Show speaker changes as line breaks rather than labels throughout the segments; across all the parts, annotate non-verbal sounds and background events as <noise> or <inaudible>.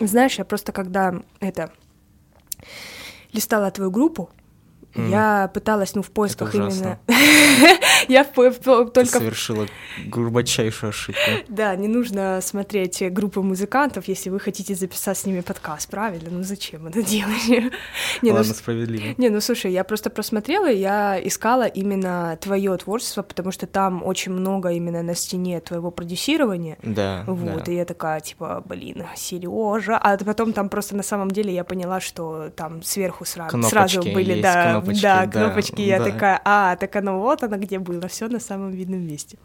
Знаешь, я просто когда это листала твою группу, Mm. Я пыталась, ну, в поисках именно... <laughs>
Я только... совершила глубочайшую ошибку.
Да, не нужно смотреть группы музыкантов, если вы хотите записать с ними подкаст, правильно? Ну, зачем это делать? <laughs>
не, ну Ладно, ну, справедливо.
Не, ну, слушай, я просто просмотрела, я искала именно твое творчество, потому что там очень много именно на стене твоего продюсирования.
Да,
Вот, да. и я такая, типа, блин, Сережа. А потом там просто на самом деле я поняла, что там сверху сразу, сразу были, да, кнопочки. Да, кнопочки. Да, я да. такая, а, так оно вот оно где было, все на самом видном месте.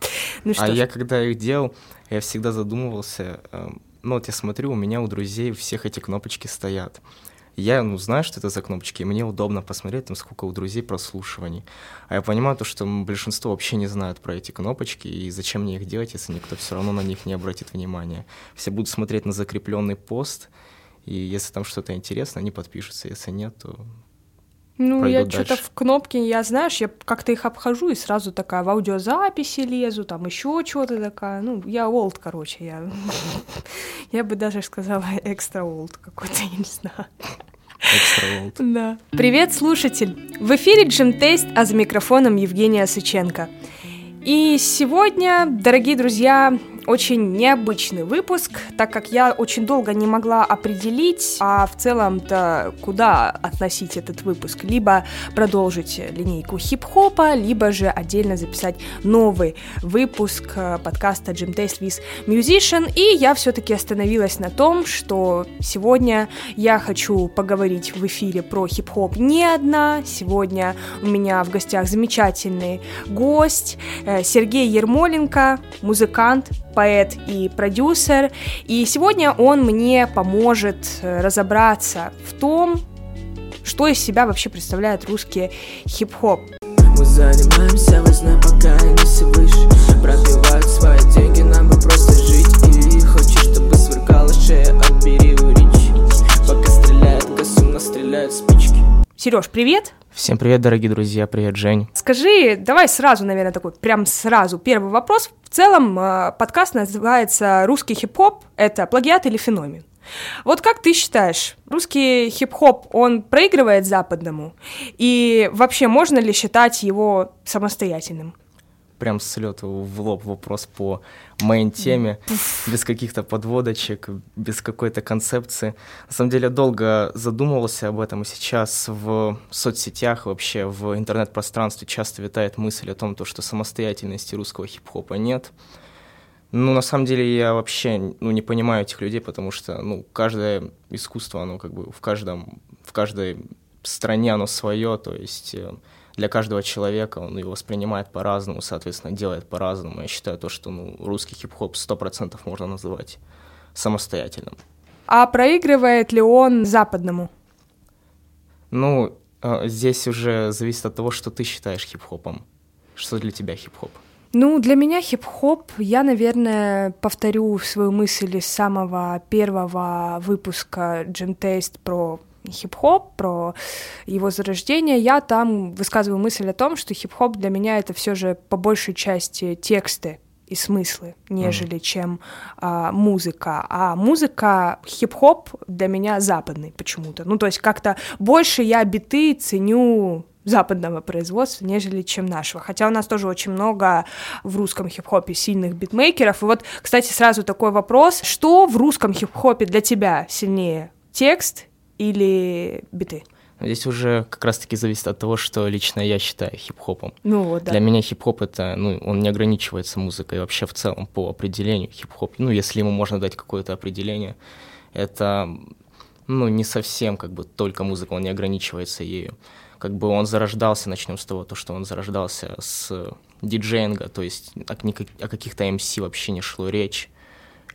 Ну, что а ж. я когда их делал, я всегда задумывался, эм, ну вот я смотрю, у меня у друзей всех эти кнопочки стоят. Я, ну, знаю, что это за кнопочки, и мне удобно посмотреть, там, сколько у друзей прослушиваний. А я понимаю то, что большинство вообще не знают про эти кнопочки, и зачем мне их делать, если никто все равно на них не обратит внимания. Все будут смотреть на закрепленный пост, и если там что-то интересно, они подпишутся, если нет, то
ну, я что-то в кнопки, я, знаешь, я как-то их обхожу и сразу такая в аудиозаписи лезу, там еще что-то такая. Ну, я олд, короче, я, <laughs> я бы даже сказала экстра олд какой-то, я не знаю. Да. Привет, слушатель! В эфире Джим Тест, а за микрофоном Евгения Сыченко. И сегодня, дорогие друзья, очень необычный выпуск, так как я очень долго не могла определить, а в целом-то куда относить этот выпуск. Либо продолжить линейку хип-хопа, либо же отдельно записать новый выпуск э, подкаста Jim Taste with Musician. И я все-таки остановилась на том, что сегодня я хочу поговорить в эфире про хип-хоп не одна. Сегодня у меня в гостях замечательный гость э, Сергей Ермоленко, музыкант, поэт и продюсер, и сегодня он мне поможет э, разобраться в том, что из себя вообще представляет русский хип-хоп. Мы занимаемся весной, пока не все выше Пробивают свои деньги, Сереж, привет!
Всем привет, дорогие друзья, привет, Жень.
Скажи, давай сразу, наверное, такой, прям сразу, первый вопрос. В целом, э, подкаст называется «Русский хип-хоп – это плагиат или феномен?» Вот как ты считаешь, русский хип-хоп, он проигрывает западному? И вообще, можно ли считать его самостоятельным?
Прям с лету в лоб вопрос по моей теме, без каких-то подводочек, без какой-то концепции. На самом деле, долго задумывался об этом, и сейчас в соцсетях, вообще в интернет-пространстве часто витает мысль о том, что самостоятельности русского хип-хопа нет. Ну, на самом деле, я вообще ну, не понимаю этих людей, потому что, ну, каждое искусство, оно как бы в каждом, в каждой стране оно свое, то есть э, для каждого человека, он его воспринимает по-разному, соответственно, делает по-разному. Я считаю то, что ну, русский хип-хоп 100% можно называть самостоятельным.
А проигрывает ли он западному?
Ну, а, здесь уже зависит от того, что ты считаешь хип-хопом. Что для тебя хип-хоп?
Ну, для меня хип-хоп, я, наверное, повторю свою мысль из самого первого выпуска Jam Taste про хип-хоп, про его зарождение, я там высказываю мысль о том, что хип-хоп для меня это все же по большей части тексты и смыслы, нежели mm. чем а, музыка. А музыка, хип-хоп для меня западный почему-то. Ну, то есть как-то больше я биты ценю западного производства, нежели чем нашего. Хотя у нас тоже очень много в русском хип-хопе сильных битмейкеров. И вот, кстати, сразу такой вопрос. Что в русском хип-хопе для тебя сильнее? Текст или биты?
Здесь уже как раз-таки зависит от того, что лично я считаю хип-хопом.
Ну вот, да.
Для меня хип-хоп это, ну, он не ограничивается музыкой вообще в целом по определению хип-хоп. Ну, если ему можно дать какое-то определение, это, ну, не совсем как бы только музыка, он не ограничивается ею. Как бы он зарождался, начнем с того, то, что он зарождался с диджеинга, то есть о, о каких-то MC вообще не шло речь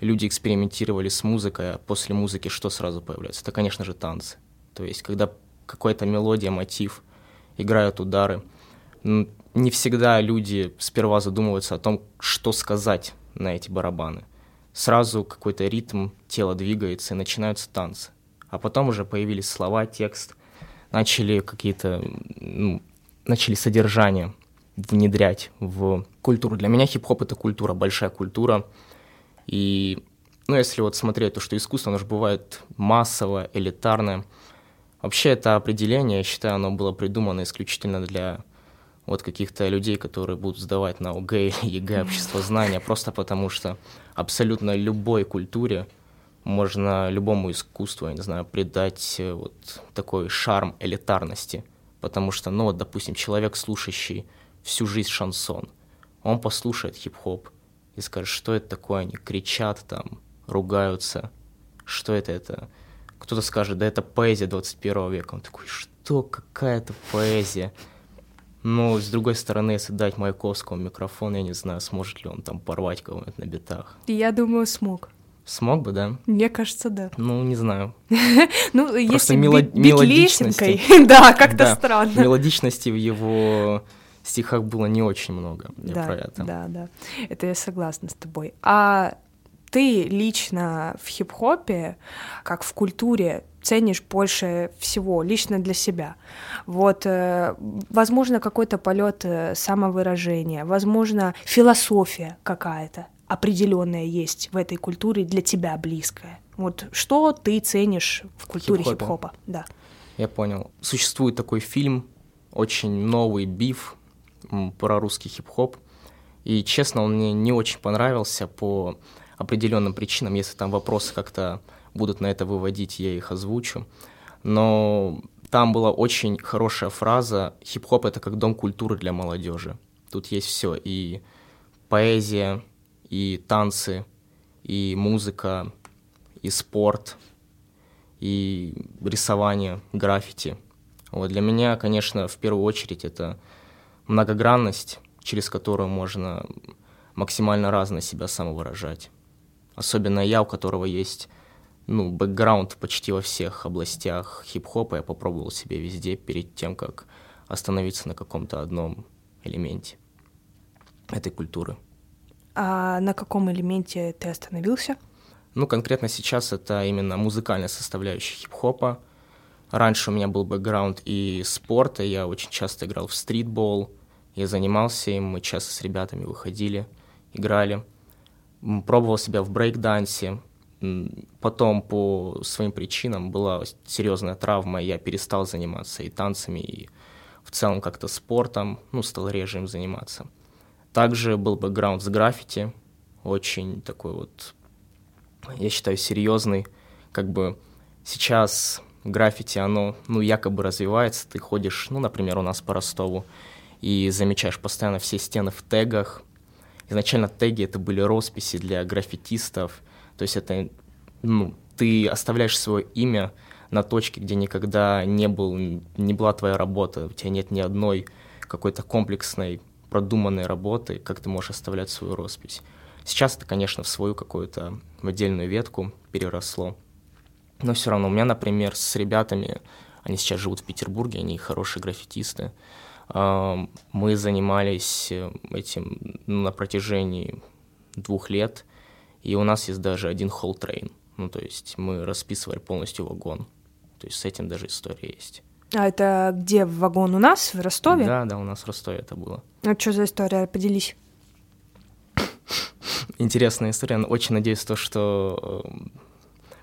люди экспериментировали с музыкой, а после музыки что сразу появляется? Это, конечно же, танцы. То есть, когда какая-то мелодия, мотив, играют удары, не всегда люди сперва задумываются о том, что сказать на эти барабаны. Сразу какой-то ритм, тело двигается, и начинаются танцы. А потом уже появились слова, текст, начали какие-то, ну, начали содержание внедрять в культуру. Для меня хип-хоп — это культура, большая культура — и ну, если вот смотреть то, что искусство, оно же бывает массово, элитарное. Вообще это определение, я считаю, оно было придумано исключительно для вот каких-то людей, которые будут сдавать на ОГЭ, <laughs> ЕГЭ, обществознание, просто потому что абсолютно любой культуре можно любому искусству, я не знаю, придать э, вот такой шарм элитарности. Потому что, ну вот, допустим, человек, слушающий всю жизнь шансон, он послушает хип-хоп и скажет, что это такое, они кричат там, ругаются, что это, это... Кто-то скажет, да это поэзия 21 века. Он такой, что, какая-то поэзия? Но, с другой стороны, если дать Маяковскому микрофон, я не знаю, сможет ли он там порвать кого-нибудь на битах.
Я думаю, смог.
Смог бы, да?
Мне кажется, да.
Ну, не знаю. <laughs>
Ну, если бить лесенкой, <laughs> да, как-то странно.
Мелодичности в его стихах было не очень много.
Да, про это. да, да. Это я согласна с тобой. А ты лично в хип-хопе, как в культуре, ценишь больше всего лично для себя. Вот, э, возможно, какой-то полет э, самовыражения, возможно, философия какая-то определенная есть в этой культуре для тебя близкая. Вот что ты ценишь в культуре хип-хопа? хип-хопа? Да.
Я понял. Существует такой фильм, очень новый биф про русский хип-хоп. И, честно, он мне не очень понравился по определенным причинам. Если там вопросы как-то будут на это выводить, я их озвучу. Но там была очень хорошая фраза «Хип-хоп — это как дом культуры для молодежи». Тут есть все, и поэзия, и танцы, и музыка, и спорт, и рисование, граффити. Вот для меня, конечно, в первую очередь это многогранность, через которую можно максимально разно себя самовыражать. Особенно я, у которого есть ну, бэкграунд почти во всех областях хип-хопа, я попробовал себя везде перед тем, как остановиться на каком-то одном элементе этой культуры.
А на каком элементе ты остановился?
Ну, конкретно сейчас это именно музыкальная составляющая хип-хопа. Раньше у меня был бэкграунд и спорта, я очень часто играл в стритбол, я занимался им, мы часто с ребятами выходили, играли. Пробовал себя в брейк-дансе, потом по своим причинам была серьезная травма, я перестал заниматься и танцами, и в целом как-то спортом, ну, стал реже им заниматься. Также был бэкграунд с граффити, очень такой вот, я считаю, серьезный. Как бы сейчас граффити, оно, ну, якобы развивается. Ты ходишь, ну, например, у нас по Ростову, и замечаешь постоянно все стены в тегах. Изначально теги это были росписи для граффитистов. То есть это, ну, ты оставляешь свое имя на точке, где никогда не, был, не была твоя работа, у тебя нет ни одной какой-то комплексной продуманной работы, как ты можешь оставлять свою роспись. Сейчас это, конечно, в свою какую-то отдельную ветку переросло. Но все равно у меня, например, с ребятами, они сейчас живут в Петербурге, они хорошие граффитисты. Мы занимались э, этим на протяжении двух лет, и у нас есть даже один whole train. Ну, то есть мы расписывали полностью вагон. То есть с этим даже история есть.
А это где вагон у нас, в Ростове?
Да, да, у нас в Ростове это было.
А что за история? Поделись.
Интересная история. Очень надеюсь, то, что эм,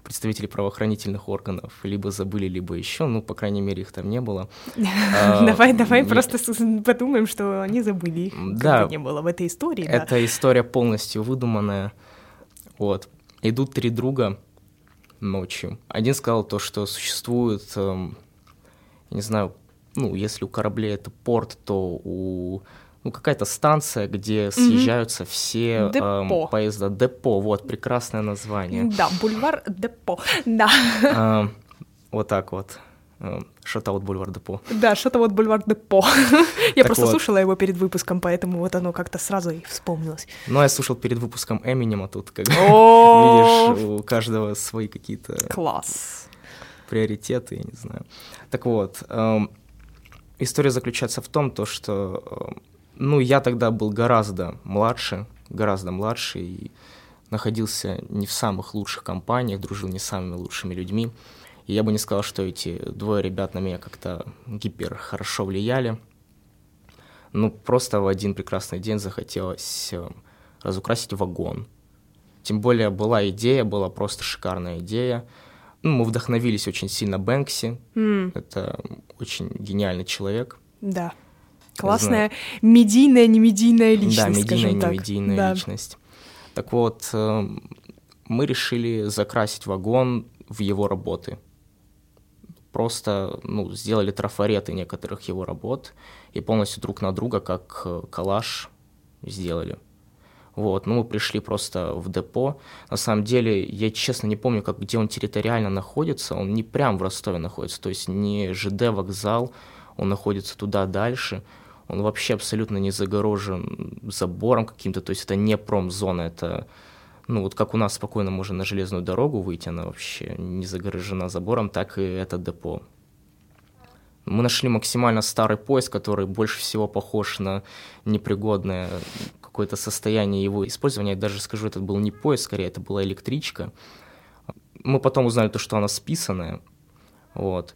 представители правоохранительных органов либо забыли, либо еще, ну, по крайней мере, их там не было. <laughs>
А, давай, давай просто подумаем, что они забыли их, да, не было в этой истории.
Эта история полностью выдуманная. Вот. Идут три друга ночью. Один сказал то, что существует эм, не знаю, ну, если у кораблей это порт, то у ну, какая-то станция, где съезжаются mm-hmm. все
депо.
Э, поезда. Депо, вот, прекрасное название.
Да, бульвар Депо, да.
Э, вот так вот. Шатаут бульвар Депо.
Да, Шатаут бульвар Депо. я так просто вот. слушала его перед выпуском, поэтому вот оно как-то сразу и вспомнилось.
Ну, я слушал перед выпуском Эминема тут, как видишь, у каждого свои какие-то...
Класс
приоритеты, я не знаю. Так вот, эм, история заключается в том, то, что, э, ну, я тогда был гораздо младше, гораздо младше, и находился не в самых лучших компаниях, дружил не с самыми лучшими людьми. И я бы не сказал, что эти двое ребят на меня как-то гипер хорошо влияли. Ну, просто в один прекрасный день захотелось э, разукрасить вагон. Тем более была идея, была просто шикарная идея. Ну, мы вдохновились очень сильно Бэнкси. Mm. Это очень гениальный человек.
Да. Классная медийная, не медийная личность.
Да, медийная, не медийная да. личность. Так вот, э, мы решили закрасить вагон в его работы. Просто ну, сделали трафареты некоторых его работ и полностью друг на друга, как э, коллаж, сделали. Вот, ну, мы пришли просто в депо. На самом деле, я честно не помню, как, где он территориально находится. Он не прям в Ростове находится, то есть не ЖД вокзал, он находится туда дальше. Он вообще абсолютно не загорожен забором каким-то, то есть это не промзона, это ну вот как у нас спокойно можно на железную дорогу выйти, она вообще не загорожена забором, так и это депо. Мы нашли максимально старый поезд, который больше всего похож на непригодное какое-то состояние его использования. Я даже скажу, это был не поезд, скорее, это была электричка. Мы потом узнали то, что она списанная. Вот.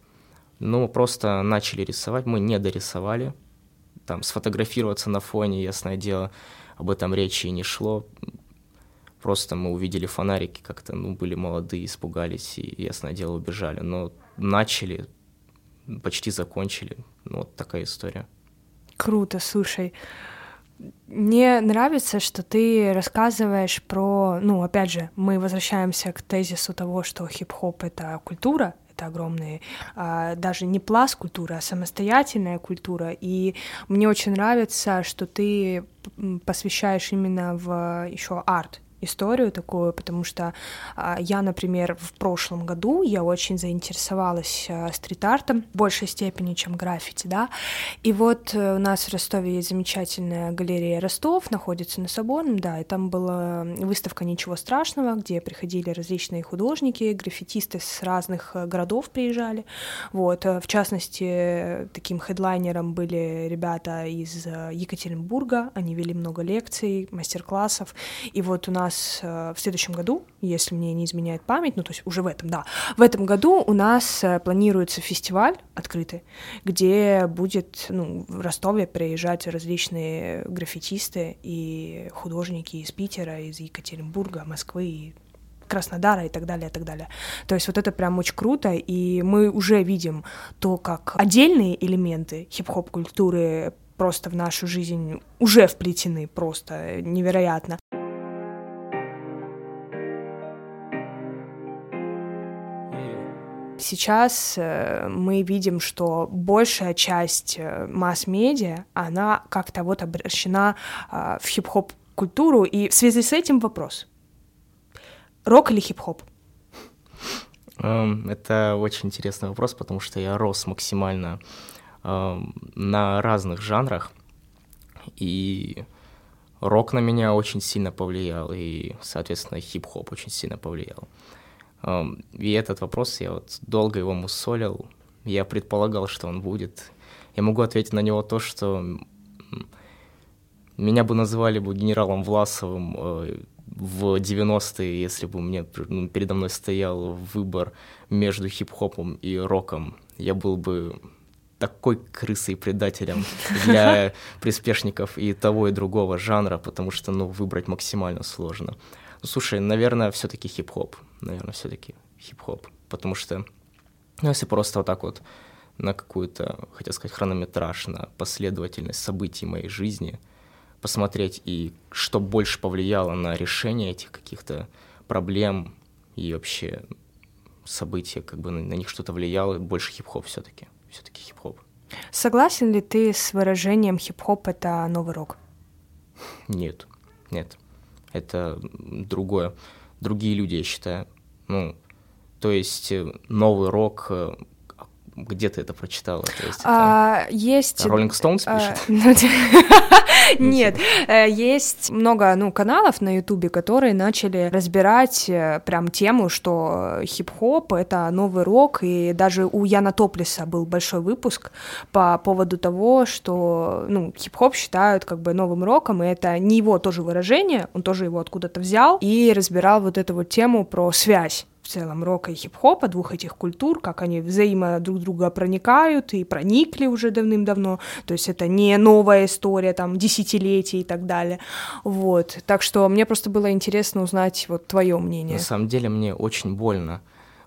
Но мы просто начали рисовать, мы не дорисовали. Там сфотографироваться на фоне, ясное дело, об этом речи и не шло. Просто мы увидели фонарики, как-то, ну, были молодые, испугались и, ясное дело, убежали. Но начали, почти закончили. Ну, вот такая история.
Круто, слушай. Мне нравится, что ты рассказываешь про, ну, опять же, мы возвращаемся к тезису того, что хип-хоп — это культура, это огромный, а, даже не пласт культуры, а самостоятельная культура. И мне очень нравится, что ты посвящаешь именно в еще арт историю такую, потому что а, я, например, в прошлом году я очень заинтересовалась а, стрит-артом в большей степени, чем граффити, да, и вот э, у нас в Ростове есть замечательная галерея Ростов, находится на Соборном, да, и там была выставка «Ничего страшного», где приходили различные художники, граффитисты с разных э, городов приезжали, вот, э, в частности, таким хедлайнером были ребята из Екатеринбурга, они вели много лекций, мастер-классов, и вот у нас нас э, в следующем году, если мне не изменяет память, ну то есть уже в этом, да, в этом году у нас э, планируется фестиваль открытый, где будет, ну, в Ростове приезжать различные граффитисты и художники из Питера, из Екатеринбурга, Москвы и Краснодара и так далее, и так далее. То есть вот это прям очень круто, и мы уже видим то, как отдельные элементы хип-хоп культуры просто в нашу жизнь уже вплетены просто невероятно. Сейчас э, мы видим, что большая часть э, масс-медиа, она как-то вот обращена э, в хип-хоп культуру, и в связи с этим вопрос. Рок или хип-хоп?
Um, это очень интересный вопрос, потому что я рос максимально um, на разных жанрах, и рок на меня очень сильно повлиял, и, соответственно, хип-хоп очень сильно повлиял. И этот вопрос, я вот долго его мусолил, я предполагал, что он будет. Я могу ответить на него то, что меня бы называли бы генералом Власовым э, в 90-е, если бы мне ну, передо мной стоял выбор между хип-хопом и роком. Я был бы такой крысой и предателем для <laughs> приспешников и того, и другого жанра, потому что, ну, выбрать максимально сложно. Ну, слушай, наверное, все-таки хип-хоп. Наверное, все-таки хип-хоп. Потому что, ну, если просто вот так вот на какую-то, хотел сказать, хронометраж, на последовательность событий моей жизни посмотреть и что больше повлияло на решение этих каких-то проблем и вообще события, как бы на, на них что-то влияло, больше хип-хоп все-таки. Все-таки хип-хоп.
Согласен ли ты с выражением хип-хоп это новый рок?
Нет, нет это другое, другие люди, я считаю. Ну, то есть э, новый рок э, где ты это прочитала? То есть,
а, есть...
Роллинг Стоунс
пишет? <laughs> Нет, э, есть много ну, каналов на Ютубе, которые начали разбирать э, прям тему, что хип-хоп — это новый рок, и даже у Яна Топлиса был большой выпуск по поводу того, что ну, хип-хоп считают как бы новым роком, и это не его тоже выражение, он тоже его откуда-то взял и разбирал вот эту вот тему про связь в целом рока и хип-хопа, двух этих культур, как они взаимо друг друга проникают и проникли уже давным-давно, то есть это не новая история, там, десятилетий и так далее, вот, так что мне просто было интересно узнать вот твое мнение.
На самом деле мне очень больно,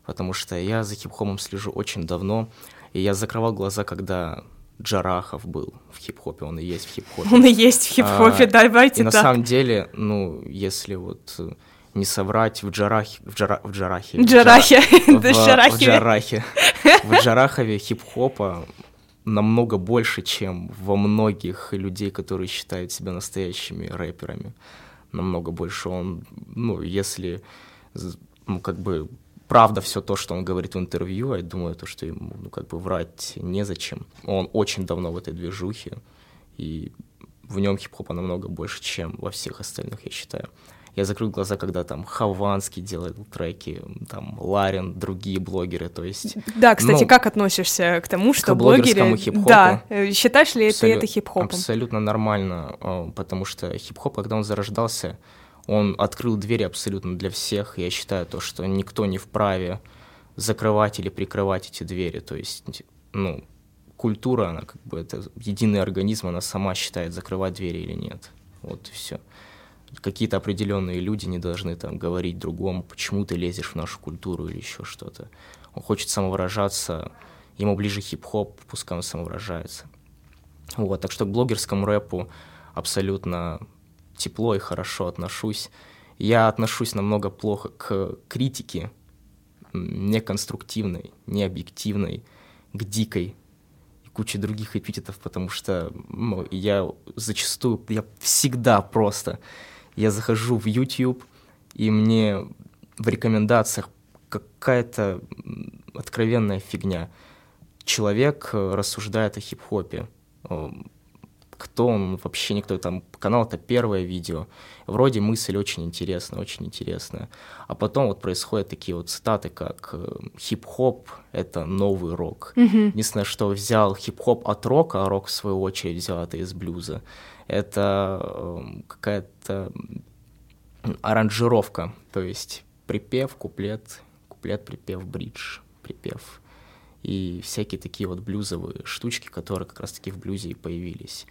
потому что я за хип-хопом слежу очень давно, и я закрывал глаза, когда Джарахов был в хип-хопе, он и есть в хип-хопе.
Он и есть в хип-хопе, а, давайте
и
так.
на самом деле, ну, если вот не соврать, в Джарахе... В, Джара, в Джарахе.
Джарахе.
В, <laughs> в, в Джарахе. <laughs> В Джарахове хип-хопа намного больше, чем во многих людей, которые считают себя настоящими рэперами. Намного больше. Он, ну, если, ну, как бы, правда все то, что он говорит в интервью, я думаю, то, что ему, ну, как бы, врать незачем. Он очень давно в этой движухе, и в нем хип-хопа намного больше, чем во всех остальных, я считаю. Я закрыл глаза, когда там Хованский делает треки, там Ларин, другие блогеры, то есть...
Да, кстати, ну, как относишься к тому, что
к
блогеры...
хип-хопу?
Да, э, считаешь ли
Абсолю...
ты это хип-хопом?
Абсолютно нормально, э, потому что хип-хоп, когда он зарождался, он открыл двери абсолютно для всех. Я считаю то, что никто не вправе закрывать или прикрывать эти двери. То есть, ну, культура, она как бы это единый организм, она сама считает, закрывать двери или нет. Вот и все какие-то определенные люди не должны там говорить другому, почему ты лезешь в нашу культуру или еще что-то. Он хочет самовыражаться, ему ближе хип-хоп, пускай он самовыражается. Вот, так что к блогерскому рэпу абсолютно тепло и хорошо отношусь. Я отношусь намного плохо к критике, неконструктивной, необъективной, к дикой и куче других эпитетов, потому что ну, я зачастую, я всегда просто я захожу в YouTube, и мне в рекомендациях какая-то откровенная фигня. Человек э, рассуждает о хип-хопе. Кто он, вообще никто. Там канал — это первое видео. Вроде мысль очень интересная, очень интересная. А потом вот происходят такие вот цитаты, как э, «хип-хоп — это новый рок». Mm-hmm. Единственное, что взял хип-хоп от рока, а рок, в свою очередь, взял это из блюза это эм, какая-то аранжировка, то есть припев, куплет, куплет, припев, бридж, припев. И всякие такие вот блюзовые штучки, которые как раз-таки в блюзе и появились.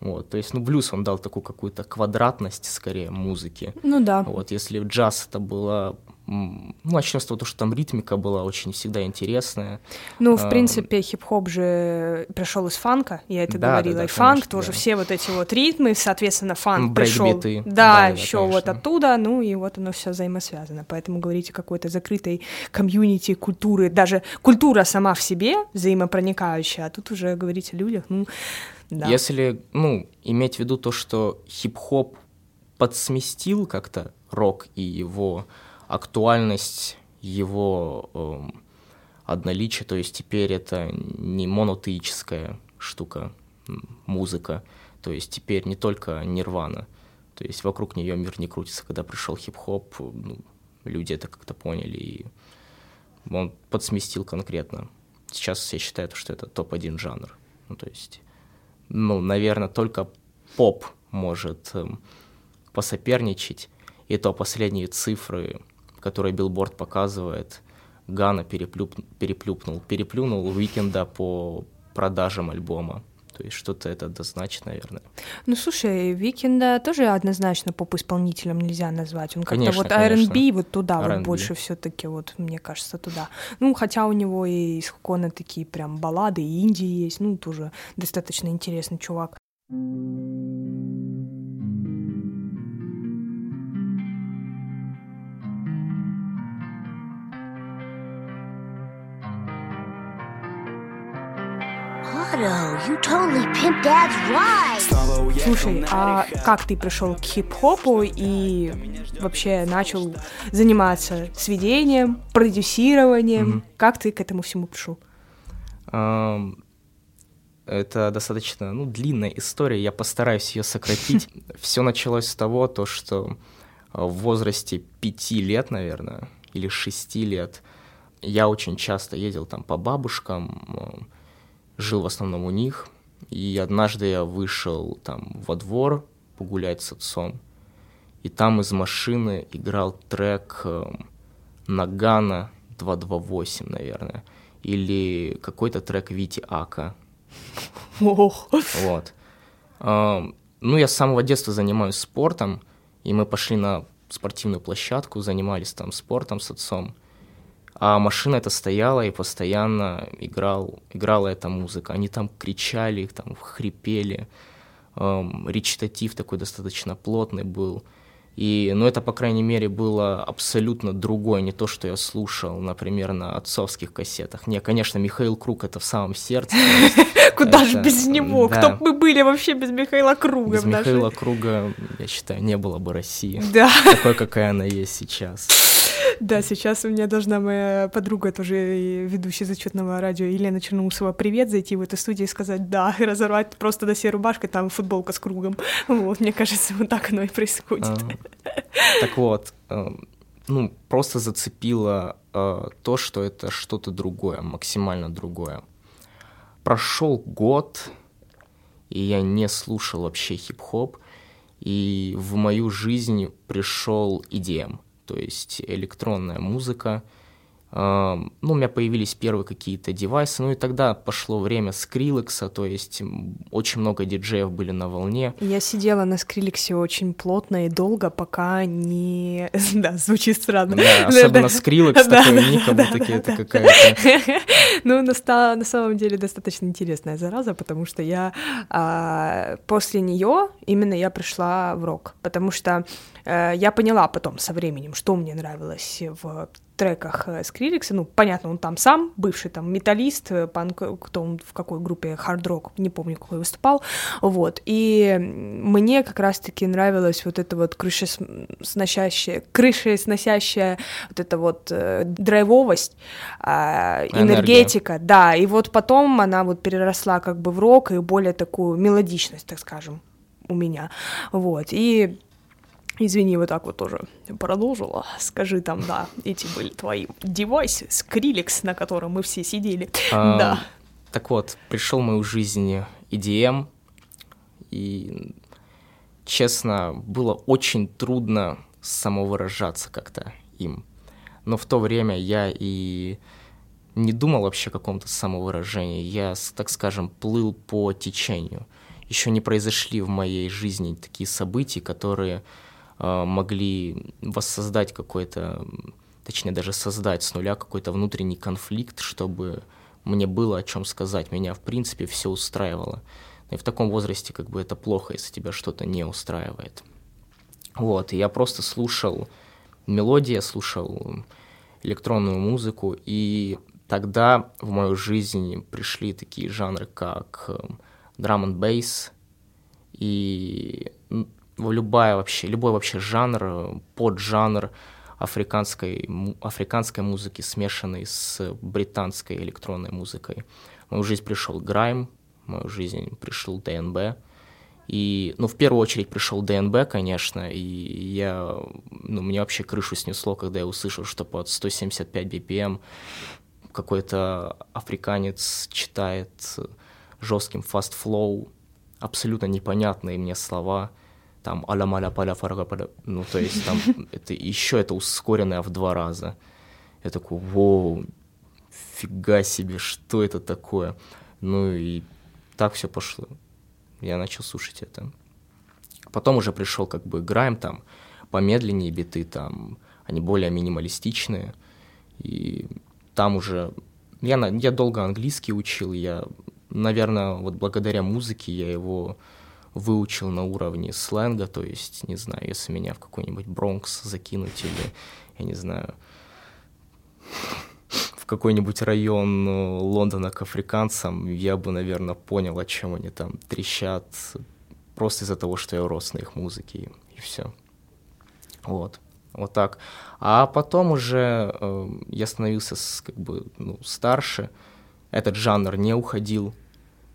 Вот, то есть, ну, блюз он дал такую какую-то квадратность, скорее, музыки.
Ну да.
Вот, если джаз это было ну, начнем с того, что там ритмика была очень всегда интересная.
Ну, в а, принципе, хип-хоп же пришел из фанка, я это
да,
говорила.
Да, да,
и фанк
конечно,
тоже
да.
все вот эти вот ритмы, соответственно, фанк
пришел.
Да,
да,
еще
да,
вот оттуда, ну и вот оно все взаимосвязано. Поэтому говорите какой-то закрытой комьюнити культуры, даже культура сама в себе взаимопроникающая, а тут уже говорите о людях, ну, да.
Если, ну, иметь в виду то, что хип-хоп подсместил как-то рок и его актуальность его э, одноличия, то есть теперь это не монотеическая штука, музыка, то есть теперь не только нирвана, то есть вокруг нее мир не крутится. Когда пришел хип-хоп, ну, люди это как-то поняли, и он подсместил конкретно. Сейчас я считаю, что это топ-1 жанр. Ну, то есть, ну, наверное, только поп может э, посоперничать, и то последние цифры который Билборд показывает, Gunna переплюп, переплюпнул, переплюнул Уикенда по продажам альбома. То есть что-то это да значит, наверное.
Ну, слушай, Викенда тоже однозначно поп-исполнителем нельзя назвать. Он как-то вот. R&B вот туда
R&B.
вот больше все таки вот, мне кажется, туда. Ну, хотя у него и исконно такие прям баллады, и инди есть, ну, тоже достаточно интересный чувак. Слушай, а как ты пришел к хип-хопу и вообще начал заниматься сведением, продюсированием? Mm-hmm. Как ты к этому всему пришел?
Um, это достаточно ну, длинная история, я постараюсь ее сократить. <laughs> Все началось с того, то, что в возрасте пяти лет, наверное, или шести лет, я очень часто ездил там по бабушкам, жил в основном у них, и однажды я вышел там во двор погулять с отцом, и там из машины играл трек эм, Нагана 228, наверное, или какой-то трек Вити Ака.
Ох.
Вот. А, ну, я с самого детства занимаюсь спортом, и мы пошли на спортивную площадку, занимались там спортом с отцом. А машина эта стояла и постоянно играл, играла эта музыка. Они там кричали, там хрипели. Эм, речитатив такой достаточно плотный был. И, ну, это, по крайней мере, было абсолютно другое, не то, что я слушал, например, на отцовских кассетах. Не, конечно, Михаил Круг — это в самом сердце. <laughs>
Куда же без него? Кто бы мы были вообще без Михаила Круга?
Без Михаила Круга, я считаю, не было бы России.
Да.
Такой, какая она есть сейчас.
Да, сейчас у меня должна моя подруга, тоже ведущая зачетного радио Елена Черноусова, привет, зайти в эту студию и сказать да, и <laughs> разорвать просто до всей рубашкой, там футболка с кругом. Вот, мне кажется, вот так оно и происходит. А,
так вот, э, ну, просто зацепило э, то, что это что-то другое, максимально другое. Прошел год, и я не слушал вообще хип-хоп, и в мою жизнь пришел EDM — то есть электронная музыка. Ну, у меня появились первые какие-то девайсы, ну и тогда пошло время скриллекса, то есть очень много диджеев были на волне.
Я сидела на скриллексе очень плотно и долго, пока не... <laughs> Да, звучит странно.
Да, особенно скриллекс, такой ник, как будто это какая-то...
Ну, на самом деле достаточно интересная зараза, потому что я а, после нее именно я пришла в рок, потому что Э, я поняла потом со временем, что мне нравилось в треках э, Скриликса, ну, понятно, он там сам, бывший там металлист, э, панк, кто он, в какой группе, хард-рок, не помню, какой выступал, вот, и мне как раз-таки нравилась вот эта вот крышесносящая, крышесносящая вот эта вот э, драйвовость, э, энергетика, Энергия. да, и вот потом она вот переросла как бы в рок и более такую мелодичность, так скажем, у меня, вот, и Извини, вот так вот тоже продолжила. Скажи там, да, эти были твои девайсы, скриликс, на котором мы все сидели. А, да.
Так вот, пришел в мою жизнь EDM, и, честно, было очень трудно самовыражаться как-то им. Но в то время я и не думал вообще о каком-то самовыражении. Я, так скажем, плыл по течению. Еще не произошли в моей жизни такие события, которые могли воссоздать какой-то, точнее даже создать с нуля какой-то внутренний конфликт, чтобы мне было о чем сказать. Меня, в принципе, все устраивало. И в таком возрасте как бы это плохо, если тебя что-то не устраивает. Вот, и я просто слушал мелодии, слушал электронную музыку, и тогда в мою жизнь пришли такие жанры, как драм н бейс и любая вообще, любой вообще жанр, поджанр африканской, африканской музыки, смешанной с британской электронной музыкой. В мою жизнь пришел грайм, в мою жизнь пришел ДНБ. И, ну, в первую очередь пришел ДНБ, конечно, и я, ну, мне вообще крышу снесло, когда я услышал, что под 175 BPM какой-то африканец читает жестким flow абсолютно непонятные мне слова – там аля маля паля фарага паля, ну то есть там <laughs> это еще это ускоренное в два раза. Я такой, воу, фига себе, что это такое? Ну и так все пошло. Я начал слушать это. Потом уже пришел как бы грайм там, помедленнее биты там, они более минималистичные. И там уже... Я, я долго английский учил, я, наверное, вот благодаря музыке я его выучил на уровне сленга, то есть, не знаю, если меня в какой-нибудь Бронкс закинуть или, я не знаю, в какой-нибудь район э, Лондона к африканцам, я бы, наверное, понял, о чем они там трещат, просто из-за того, что я рос на их музыке, и все. Вот, вот так. А потом уже э, я становился с, как бы ну, старше, этот жанр не уходил,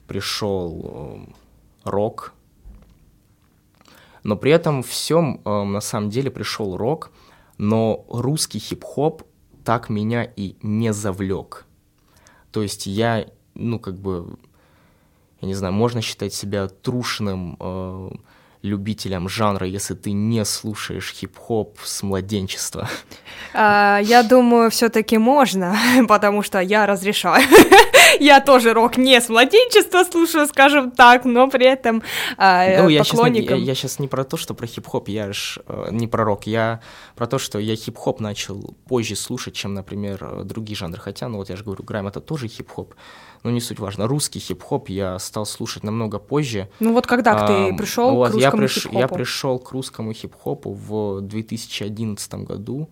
пришел э, рок, но при этом всем э, на самом деле пришел рок, но русский хип-хоп так меня и не завлек. То есть я, ну, как бы, я не знаю, можно считать себя трушным э, любителям жанра, если ты не слушаешь хип-хоп с младенчества?
А, я думаю, все-таки можно, <laughs> потому что я разрешаю. <laughs> я тоже рок не с младенчества слушаю, скажем так, но при этом а, ну.
Сейчас, я, сейчас не про то, что про хип-хоп, я ж э, не про рок, я про то, что я хип-хоп начал позже слушать, чем, например, другие жанры. Хотя, ну вот я же говорю, грайм это тоже хип-хоп, но не суть важно. Русский хип-хоп я стал слушать намного позже.
Ну вот когда а, ты пришел вот, к русскому
я приш,
хип-хопу?
Я пришел к русскому хип-хопу в 2011 году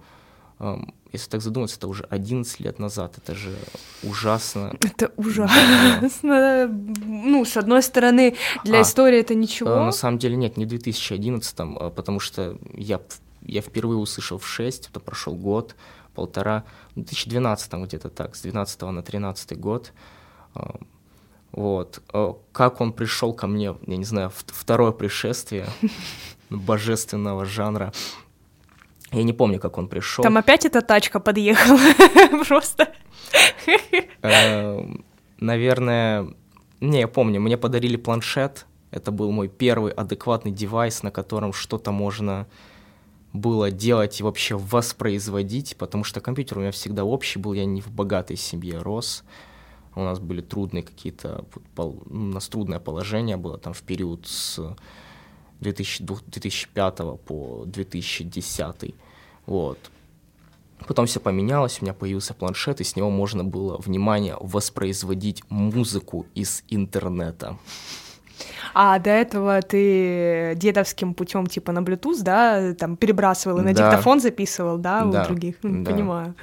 если так задуматься, это уже 11 лет назад, это же ужасно.
Это ужасно. Ну, с одной стороны, для а, истории это ничего.
Э, на самом деле нет, не в 2011, а потому что я, я впервые услышал в 6, это прошел год, полтора, в 2012 где-то так, с 12 на 13 год. Вот. Э, как он пришел ко мне, я не знаю, второе пришествие <laughs> божественного жанра. Я не помню, как он пришел.
Там опять эта тачка подъехала. <laughs> Просто.
Эм, наверное, не, я помню, мне подарили планшет. Это был мой первый адекватный девайс, на котором что-то можно было делать и вообще воспроизводить, потому что компьютер у меня всегда общий был, я не в богатой семье рос. У нас были трудные какие-то, у нас трудное положение было там в период с 2005 по 2010. Вот. Потом все поменялось, у меня появился планшет, и с него можно было, внимание, воспроизводить музыку из интернета.
А до этого ты дедовским путем типа на Bluetooth, да, там перебрасывал и на да. диктофон записывал, да, да. у других? Да. Понимаю.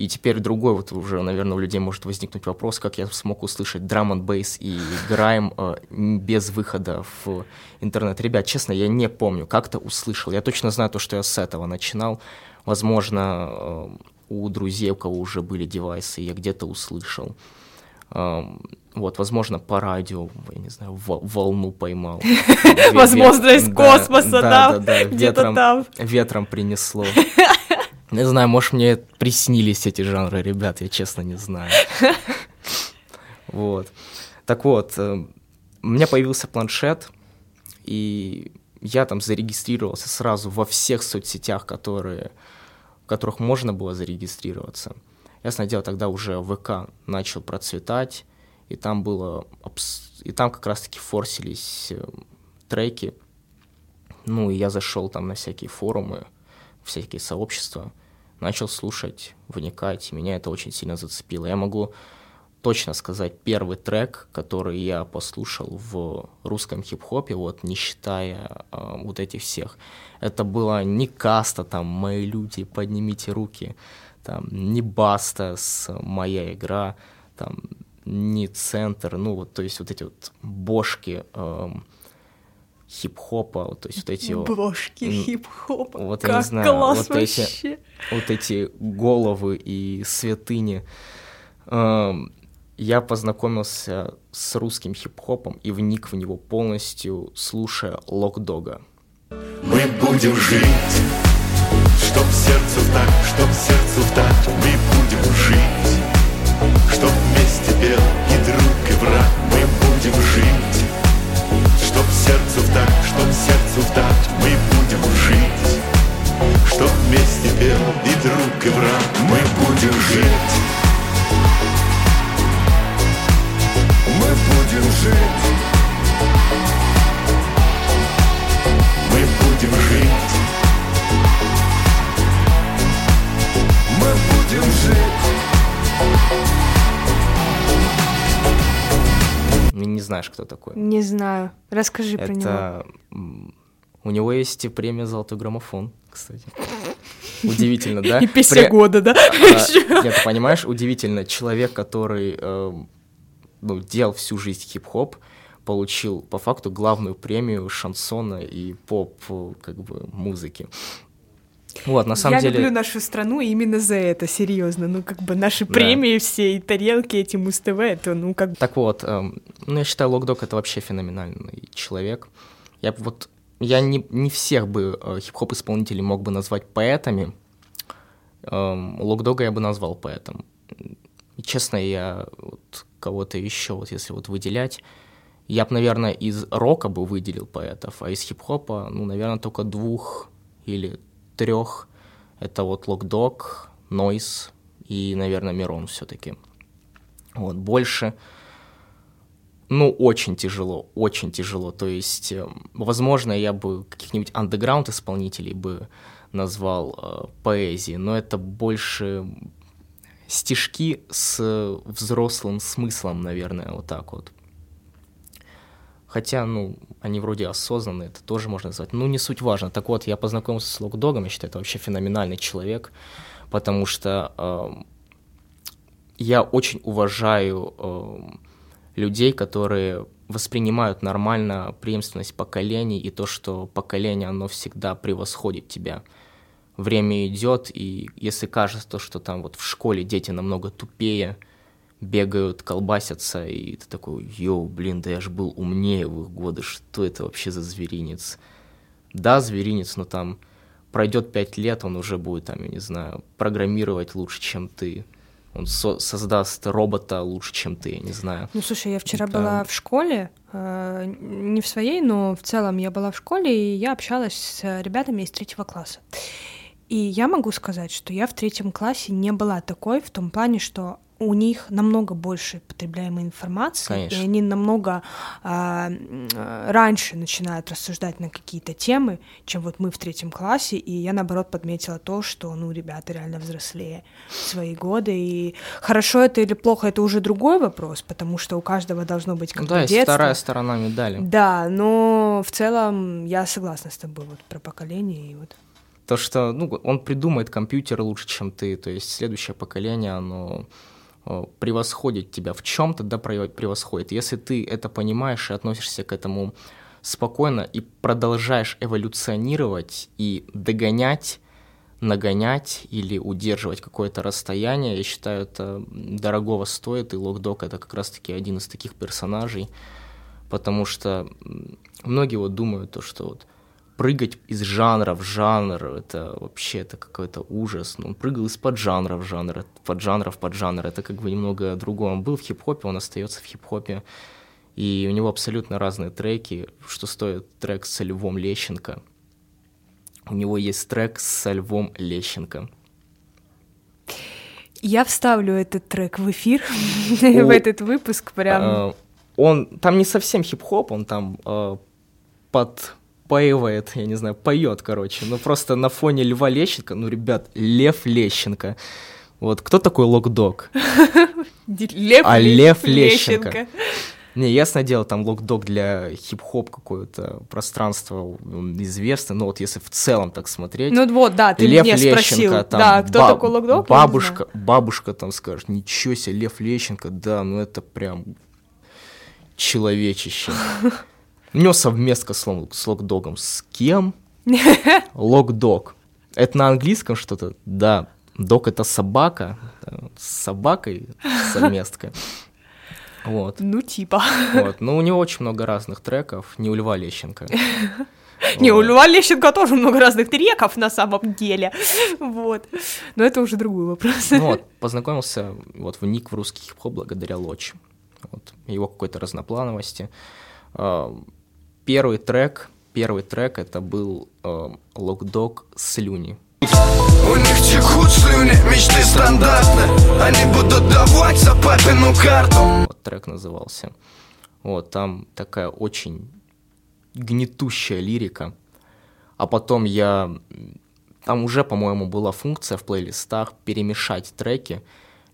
И теперь другой вот уже, наверное, у людей может возникнуть вопрос, как я смог услышать драм н бейс и грайм э, без выхода в интернет. Ребят, честно, я не помню, как-то услышал. Я точно знаю то, что я с этого начинал. Возможно, э, у друзей, у кого уже были девайсы, я где-то услышал. Э, вот, возможно, по радио, я не знаю, волну поймал. <laughs>
Возможно, из космоса, да? Да, да,
ветром принесло. <laughs> Не знаю, может, мне приснились эти жанры, ребят, я честно не знаю. <laughs> Вот. Так вот, э, у меня появился планшет, и я там зарегистрировался сразу во всех соцсетях, которые, в которых можно было зарегистрироваться. Ясное дело, тогда уже ВК начал процветать, и там было, и там как раз-таки форсились э, треки. Ну, и я зашел там на всякие форумы, всякие сообщества, начал слушать, вникать, меня это очень сильно зацепило. Я могу точно сказать первый трек, который я послушал в русском хип-хопе, вот не считая э, вот этих всех. Это было не каста, там, мои люди, поднимите руки, там, не баста с моя игра, там, не центр, ну вот, то есть вот эти вот бошки, э, хип-хопа, вот, то есть вот эти...
Брошки хип-хопа,
вот, как я не знаю, класс вот вообще. Эти, вот эти головы и святыни. Эм, я познакомился с русским хип-хопом и вник в него полностью, слушая Локдога. Мы будем жить, чтоб сердцу так, чтоб сердцу так, мы будем жить, чтоб вместе пел и друг, и враг, мы будем жить Чтоб сердцу в так, чтоб сердцу в так Мы будем жить. Чтоб вместе пел и друг, и враг Мы будем жить. Мы будем жить знаешь, кто такой.
Не знаю. Расскажи
Это...
про него.
У него есть премия «Золотой граммофон», кстати. <laughs> Удивительно, да?
И песня года, да? <laughs>
А, <laughs> нет, понимаешь, удивительно, человек, который эм, ну, делал всю жизнь хип-хоп, получил по факту главную премию шансона и поп как бы музыки. Вот, на самом
я
деле...
люблю нашу страну именно за это, серьезно. Ну, как бы наши да. премии все и тарелки эти Муз-ТВ, это, ну, как...
Так вот, эм, ну, я считаю, Локдог — это вообще феноменальный человек. Я вот... Я не, не всех бы э, хип-хоп-исполнителей мог бы назвать поэтами. Эм, Локдога я бы назвал поэтом. И, честно, я вот кого-то еще, вот если вот выделять, Я бы, наверное, из рока бы выделил поэтов, а из хип-хопа, ну, наверное, только двух или трех. Это вот Локдог, Нойс и, наверное, Мирон все-таки. Вот, больше, ну, очень тяжело, очень тяжело. То есть, э, возможно, я бы каких-нибудь андеграунд исполнителей бы назвал э, поэзией, но это больше стишки с взрослым смыслом, наверное, вот так вот. Хотя, ну, они вроде осознанные, это тоже можно назвать. Ну, не суть важно. Так вот, я познакомился с Локдогом, я считаю, это вообще феноменальный человек, потому что э, я очень уважаю э, людей, которые воспринимают нормально преемственность поколений и то, что поколение, оно всегда превосходит тебя. Время идет, и если кажется, что там вот в школе дети намного тупее, бегают, колбасятся, и ты такой, йоу, блин, да я же был умнее в их годы, что это вообще за зверинец? Да, зверинец, но там пройдет пять лет, он уже будет, там, я не знаю, программировать лучше, чем ты. Он со- создаст робота лучше, чем ты, я не знаю.
Ну, слушай, я вчера это... была в школе, э, не в своей, но в целом я была в школе, и я общалась с ребятами из третьего класса. И я могу сказать, что я в третьем классе не была такой в том плане, что у них намного больше потребляемой информации,
Конечно.
и они намного а, раньше начинают рассуждать на какие-то темы, чем вот мы в третьем классе, и я, наоборот, подметила то, что, ну, ребята реально взрослее в свои годы, и хорошо это или плохо, это уже другой вопрос, потому что у каждого должно быть как
ну, да,
детство.
вторая сторона медали.
Да, но в целом я согласна с тобой вот про поколение и вот
то, что ну, он придумает компьютер лучше, чем ты, то есть следующее поколение, оно превосходит тебя в чем-то, да, превосходит. Если ты это понимаешь и относишься к этому спокойно и продолжаешь эволюционировать и догонять, нагонять или удерживать какое-то расстояние, я считаю, это дорогого стоит, и Локдог это как раз-таки один из таких персонажей, потому что многие вот думают то, что вот прыгать из жанра в жанр, это вообще это какой-то ужас. Ну, он прыгал из под жанра в жанр, под жанра в под жанр, это как бы немного другое. Он был в хип-хопе, он остается в хип-хопе, и у него абсолютно разные треки, что стоит трек со Львом Лещенко. У него есть трек со Львом Лещенко.
Я вставлю этот трек в эфир, <laughs> в этот выпуск прям.
А, он там не совсем хип-хоп, он там а, под поивает, я не знаю, поет, короче. Ну, просто на фоне Льва Лещенко, ну, ребят, Лев Лещенко. Вот, кто такой Локдог? <laughs>
Лев,
а Лев Лещенко. Не, ясное дело, там локдог для хип-хоп какое-то пространство известно, но вот если в целом так смотреть...
Ну вот, да, ты Лев меня Лещенко, спросил, там, да, кто такой локдог?
Бабушка, бабушка там скажет, ничего себе, Лев Лещенко, да, ну это прям человечище. <laughs> У него совместка с, с локдогом. С кем? <laughs> Локдог. Это на английском что-то? Да. Дог это собака. С собакой совместка. Вот.
Ну, типа.
Вот. Но у него очень много разных треков. Не у Льва Лещенко.
Не, у Льва Лещенко тоже много разных треков на самом деле. Вот. Но это уже другой вопрос.
Ну вот, познакомился, вот вник в русский хип-хоп благодаря Лочи. Вот, его какой-то разноплановости. Первый трек, первый трек это был э, Локдог «Слюни». У них текут слюни, мечты стандартны. Они будут давать за папину карту. Вот трек назывался. Вот, там такая очень гнетущая лирика. А потом я... Там уже, по-моему, была функция в плейлистах перемешать треки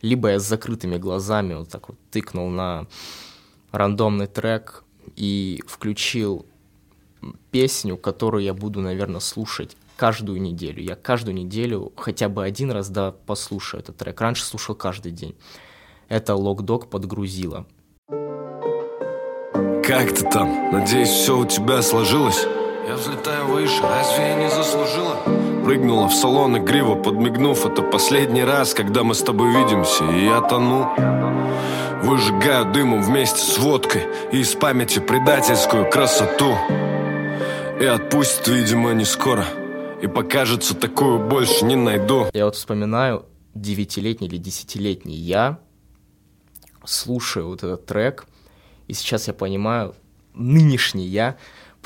Либо я с закрытыми глазами вот так вот тыкнул на рандомный трек и включил песню, которую я буду, наверное, слушать каждую неделю. Я каждую неделю хотя бы один раз да послушаю этот трек. Раньше слушал каждый день. Это Локдог подгрузила.
Как ты там? Надеюсь, все у тебя сложилось? Я взлетаю выше, разве я не заслужила? Прыгнула в салон игриво, подмигнув Это последний раз, когда мы с тобой видимся И я тону Выжигаю дымом вместе с водкой И из памяти предательскую красоту. И отпустит, видимо, не скоро И покажется, такую больше не найду.
Я вот вспоминаю девятилетний или десятилетний я Слушаю вот этот трек И сейчас я понимаю, нынешний я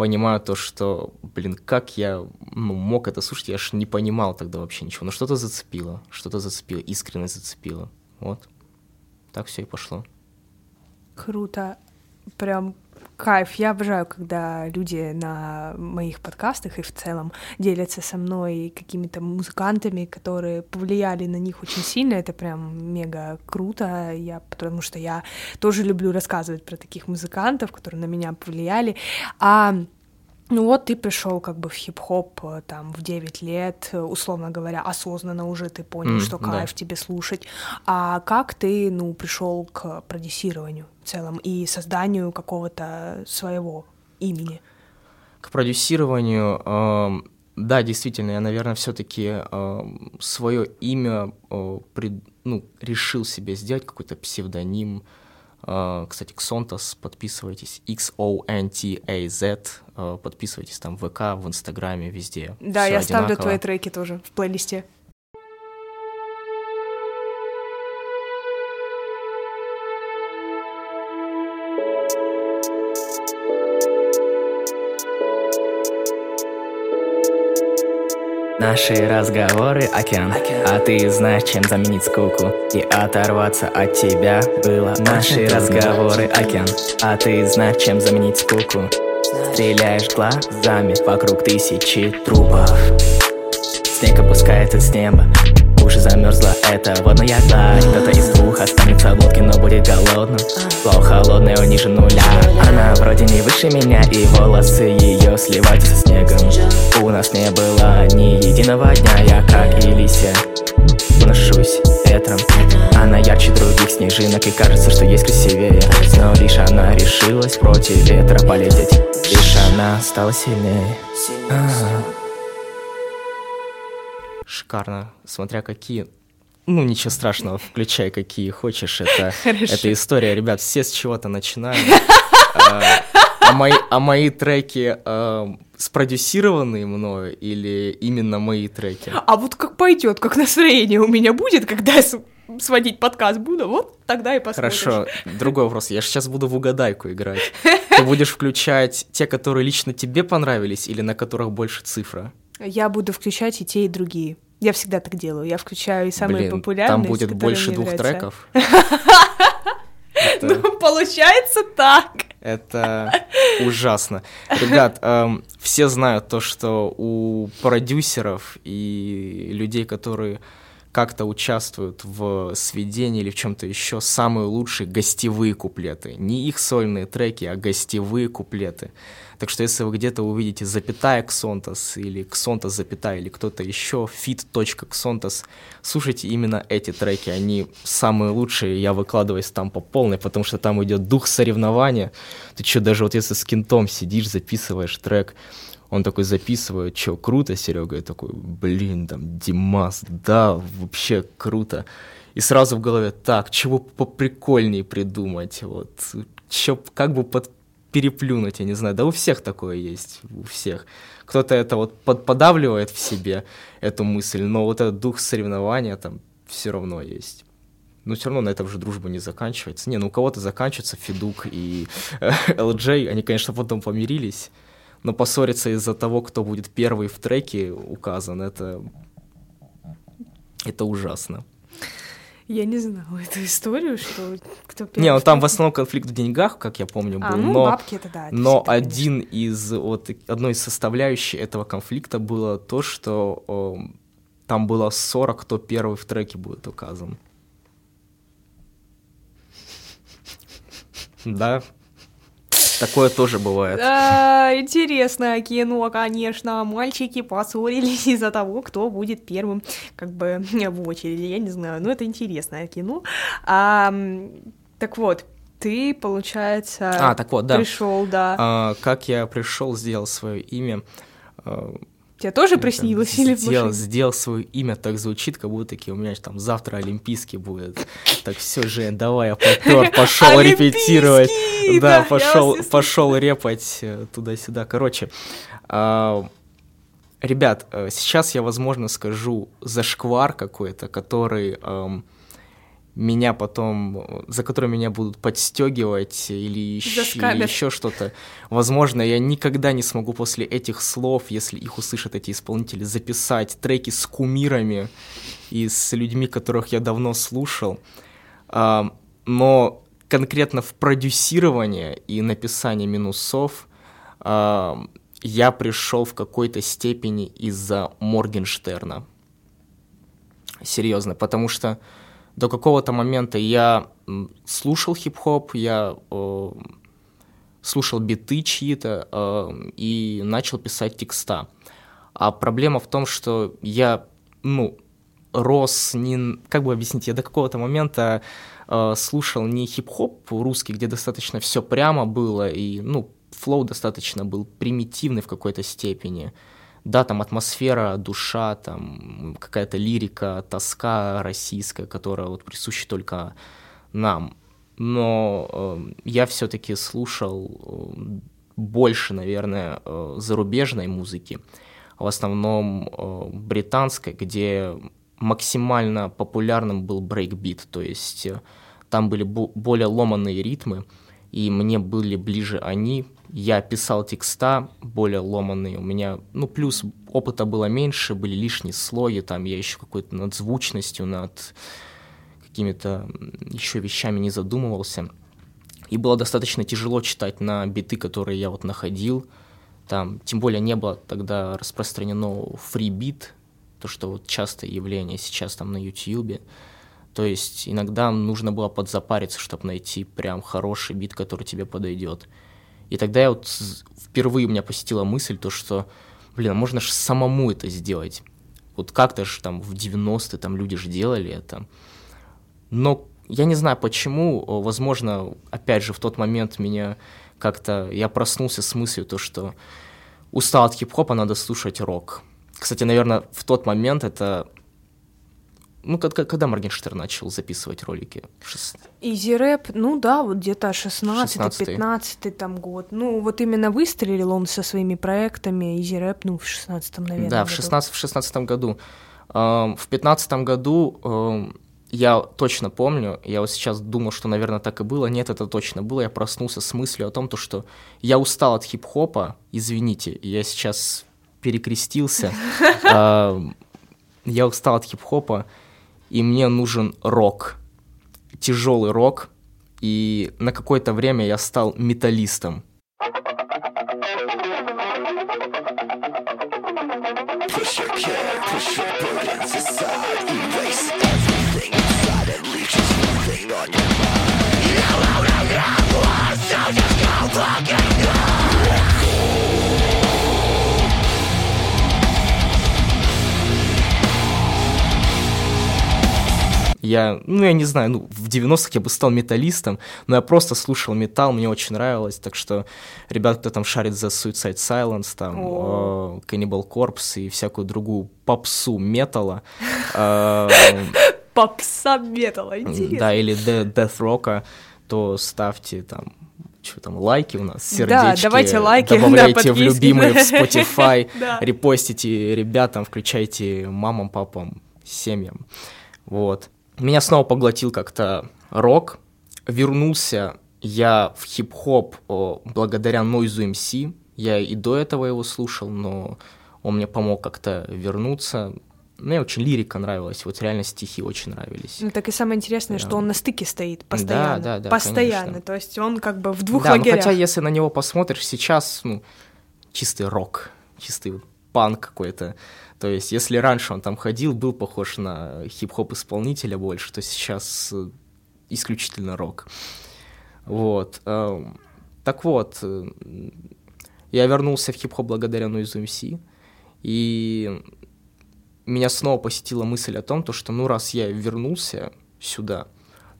понимаю то, что, блин, как я ну, мог это слушать, я ж не понимал тогда вообще ничего. Но что-то зацепило, что-то зацепило, искренность зацепило. Вот. Так все и пошло.
Круто. Прям кайф. Я обожаю, когда люди на моих подкастах и в целом делятся со мной какими-то музыкантами, которые повлияли на них очень сильно. Это прям мега круто. Я, потому что я тоже люблю рассказывать про таких музыкантов, которые на меня повлияли. А ну вот ты пришел как бы в хип-хоп э, там в 9 лет, условно говоря, осознанно уже ты понял, mm, что кайф да. тебе слушать. А как ты, ну, пришел к продюсированию в целом и созданию какого-то своего имени?
К продюсированию, э, да, действительно, я, наверное, все-таки э, свое имя э, пред, ну, решил себе сделать какой-то псевдоним. Uh, кстати, Ксонтас, подписывайтесь, X-O-N-T-A-Z, uh, подписывайтесь там в ВК, в Инстаграме, везде.
Да, Всё я одинаково. ставлю твои треки тоже в плейлисте.
Наши разговоры океан, а ты знаешь, чем заменить скуку И оторваться от тебя было. Наши разговоры океан, а ты знаешь, чем заменить скуку? Стреляешь глазами, вокруг тысячи трупов. Снег опускается с неба, уже замерзла. Эта водная гладь Кто-то из двух останется в лодке, но будет голодным Плохо холодная, он ниже нуля. Она вроде не выше меня, и волосы ее сливаются со снегом. У нас не было ни единого дня, я как Елисия Уношусь ветром. Она ярче других снежинок И кажется, что есть красивее. Но лишь она решилась против ветра полететь. Лишь она стала сильнее. А-а-а
шикарно, смотря какие ну, ничего страшного, включай какие хочешь. Это, <laughs> это история, ребят, все с чего-то начинают. <laughs> А, а, мои, а мои треки а, спродюсированные мною или именно мои треки?
А вот как пойдет, как настроение у меня будет, когда я сводить подкаст буду, вот тогда и посмотришь.
Хорошо, другой вопрос. Я же сейчас буду в угадайку играть. <laughs> Ты будешь включать те, которые лично тебе понравились, или на которых больше цифра?
Я буду включать и те, и другие. Я всегда так делаю. Я включаю и самые
Блин,
популярные.
Там будет больше двух нравятся. треков. <laughs>
Ну, получается так.
Это ужасно. Ребят, эм, все знают то, что у продюсеров и людей, которые как-то участвуют в сведении или в чем-то еще, самые лучшие гостевые куплеты. Не их сольные треки, а гостевые куплеты. Так что если вы где-то увидите запятая Ксонтас или Ксонтас запятая или кто-то еще, fit.ксонтас, слушайте именно эти треки, они самые лучшие, я выкладываюсь там по полной, потому что там идет дух соревнования. Ты что, даже вот если с кентом сидишь, записываешь трек, он такой записывает, что, круто, Серега? Я такой, блин, там, Димас, да, вообще круто. И сразу в голове, так, чего поприкольнее придумать, вот, чё, как бы под, переплюнуть, я не знаю, да у всех такое есть, у всех. Кто-то это вот под, подавливает в себе, эту мысль, но вот этот дух соревнования там все равно есть. Но все равно на этом же дружба не заканчивается. Не, ну у кого-то заканчивается Федук и LJ, они, конечно, потом помирились, но поссориться из-за того, кто будет первый в треке указан, это, это ужасно.
Я не знала <laughs> эту историю, что кто
первый. Не, ну там в основном конфликт в деньгах, как я помню, а, был. А, ну, но, бабки это да. Это но один конечно. из, вот, одной из составляющих этого конфликта было то, что о, там было ссора, кто первый в треке будет указан. <laughs> Да, Такое тоже бывает.
Да, интересное кино, конечно. Мальчики поссорились из-за того, кто будет первым, как бы, в очереди. Я не знаю, но это интересное кино. А, так вот, ты, получается,
а, так вот, да.
пришел, да.
А, как я пришел, сделал свое имя.
Тебе тоже приснилось или
сделал, сделал свое имя, так звучит, как будто таки у меня там завтра Олимпийский будет. Так все же, давай я попер, <laughs> пошел репетировать. Да, пошел, пошел репать э, туда-сюда. Короче, а, ребят, э, сейчас я, возможно, скажу зашквар какой-то, который меня потом, за которые меня будут подстегивать или или еще что-то. Возможно, я никогда не смогу после этих слов, если их услышат эти исполнители, записать треки с кумирами и с людьми, которых я давно слушал. А, но конкретно в продюсирование и написание минусов а, я пришел в какой-то степени из-за Моргенштерна. Серьезно, потому что до какого-то момента я слушал хип-хоп, я э, слушал биты чьи-то э, и начал писать текста. А проблема в том, что я, ну, рос не... Как бы объяснить, я до какого-то момента э, слушал не хип-хоп русский, где достаточно все прямо было, и, ну, флоу достаточно был примитивный в какой-то степени. Да, там атмосфера, душа, там какая-то лирика, тоска российская, которая вот присуща только нам. Но э, я все-таки слушал больше, наверное, э, зарубежной музыки, в основном э, британской, где максимально популярным был брейкбит, то есть э, там были более ломанные ритмы, и мне были ближе они, я писал текста более ломанные, у меня, ну, плюс опыта было меньше, были лишние слоги, там я еще какой-то над звучностью, над какими-то еще вещами не задумывался. И было достаточно тяжело читать на биты, которые я вот находил. Там, тем более не было тогда распространено фрибит, то, что вот частое явление сейчас там на YouTube. То есть иногда нужно было подзапариться, чтобы найти прям хороший бит, который тебе подойдет. И тогда я вот впервые меня посетила мысль, то что, блин, а можно же самому это сделать. Вот как-то же там в 90-е там люди же делали это. Но я не знаю почему, возможно, опять же, в тот момент меня как-то, я проснулся с мыслью, то, что устал от хип-хопа, надо слушать рок. Кстати, наверное, в тот момент это ну, когда, когда Моргенштерн начал записывать ролики?
Изи рэп, ну да, вот где-то 16-15 там год. Ну, вот именно выстрелил он со своими проектами Изи рэп, ну, в 16-м, наверное.
Да, в 16 в 16 году. В 15 году я точно помню, я вот сейчас думал, что, наверное, так и было. Нет, это точно было. Я проснулся с мыслью о том, то, что я устал от хип-хопа, извините, я сейчас перекрестился. <laughs> Я устал от хип-хопа, и мне нужен рок, тяжелый рок, и на какое-то время я стал металлистом. Я, ну, я не знаю, ну, в 90-х я бы стал металлистом, но я просто слушал металл, мне очень нравилось, так что ребят, кто там шарит за Suicide Silence, там, oh. Cannibal Corpse и всякую другую попсу металла.
Э, <laughs> Попса металла, интересно.
Да, или Death Rock, то ставьте там что там, лайки у нас, сердечки. Да,
давайте лайки, <laughs>
Добавляйте да, в любимые в Spotify, <laughs> репостите ребятам, включайте мамам, папам, семьям. Вот. Меня снова поглотил как-то рок. Вернулся я в хип-хоп благодаря Noise MC. Я и до этого его слушал, но он мне помог как-то вернуться. Мне очень лирика нравилась, вот реально стихи очень нравились.
Ну так и самое интересное, да. что он на стыке стоит постоянно.
Да, да, да.
Постоянно.
Конечно.
То есть он как бы в двух
да,
лагерях.
Ну, хотя если на него посмотришь сейчас, ну, чистый рок, чистый панк какой-то. То есть, если раньше он там ходил, был похож на хип-хоп исполнителя больше, то сейчас э, исключительно рок. Вот. Эм, так вот, э, я вернулся в хип-хоп благодаря Noise MC, и меня снова посетила мысль о том, то, что ну раз я вернулся сюда,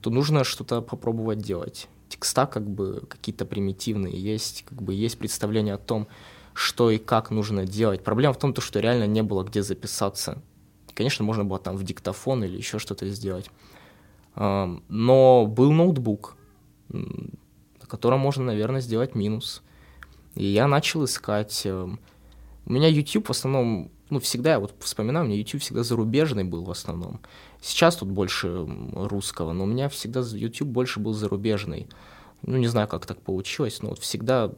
то нужно что-то попробовать делать. Текста как бы какие-то примитивные есть, как бы есть представление о том, что и как нужно делать. Проблема в том, что реально не было где записаться. Конечно, можно было там в диктофон или еще что-то сделать. Но был ноутбук, на котором можно, наверное, сделать минус. И я начал искать. Эм, у меня YouTube в основном ну, всегда, я вот вспоминаю, у меня YouTube всегда зарубежный был в основном. Сейчас тут больше русского, но у меня всегда YouTube больше был зарубежный. Ну, не знаю, как так получилось, но вот всегда